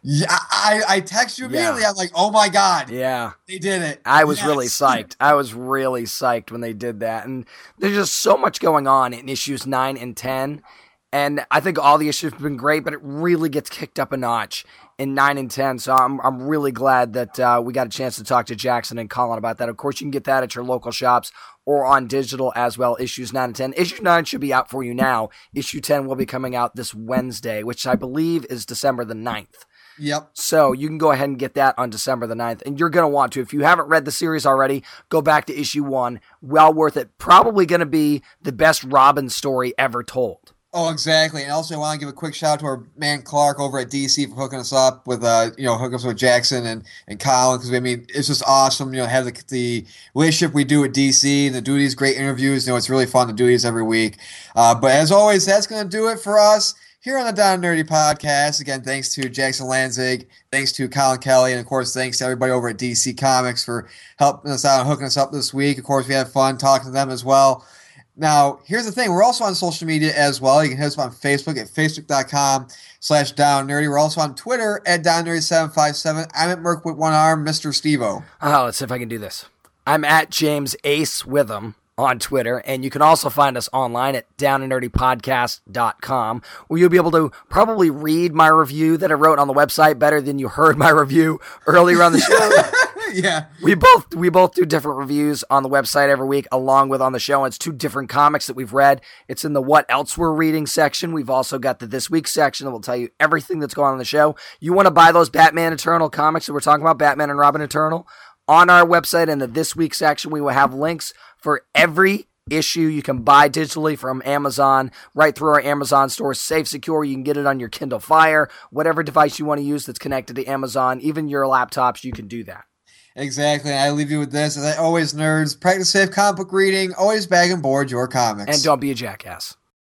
Speaker 3: Yeah, I, I text you
Speaker 2: Yeah.
Speaker 3: immediately. I'm like, oh my god,
Speaker 2: Yeah.
Speaker 3: they did it.
Speaker 2: I was really psyched. I was really psyched when they did that. And there's just so much going on in issues 9 and 10. And I think all the issues have been great, but it really gets kicked up a notch in 9 and 10. So I'm, I'm really glad that uh, we got a chance to talk to Jackson and Collin about that. Of course, you can get that at your local shops or on digital as well. Issues 9 and 10. Issue 9 should be out for you now. Issue 10 will be coming out this Wednesday, which I believe is December the 9th.
Speaker 3: Yep.
Speaker 2: So you can go ahead and get that on December the 9th. And you're going to want to. If you haven't read the series already, go back to issue one. Well worth it. Probably going to be the best Robin story ever told.
Speaker 3: Oh, exactly. And also, I want to give a quick shout out to our man Clark over at DC for hooking us up with, uh, you know, hooking us with Jackson and and Collin because I mean it's just awesome. You know, have the, the relationship we do with DC and to do these great interviews. You know, it's really fun to do these every week. Uh, but as always, that's going to do it for us here on the Down Nerdy podcast. Again, thanks to Jackson Lanzing, thanks to Collin Kelly, and of course, thanks to everybody over at DC Comics for helping us out and hooking us up this week. Of course, we had fun talking to them as well. Now, here's the thing. We're also on social media as well. You can hit us on Facebook at facebook.com slash down nerdy. We're also on Twitter at down nerdy757. I'm at Merc with one arm, Mr. Stevo.
Speaker 2: Oh, let's see if I can do this. I'm at James Ace Witham on Twitter, and you can also find us online at downandnerdypodcast.com, where you'll be able to probably read my review that I wrote on the website better than you heard my review earlier on the show.
Speaker 3: yeah.
Speaker 2: We both we both do different reviews on the website every week, along with on the show. And it's two different comics that we've read. It's in the what else we're reading section. We've also got the this week section that will tell you everything that's going on in the show. You want to buy those Batman Eternal comics that we're talking about, Batman and Robin Eternal, on our website in the this week section. We will have links for every issue you can buy digitally from Amazon right through our Amazon store. Safe, secure. You can get it on your Kindle Fire, whatever device you want to use that's connected to Amazon, even your laptops. You can do that.
Speaker 3: Exactly. I leave you with this. As I always, nerds, practice safe comic book reading. Always bag and board your comics.
Speaker 2: And don't be a jackass.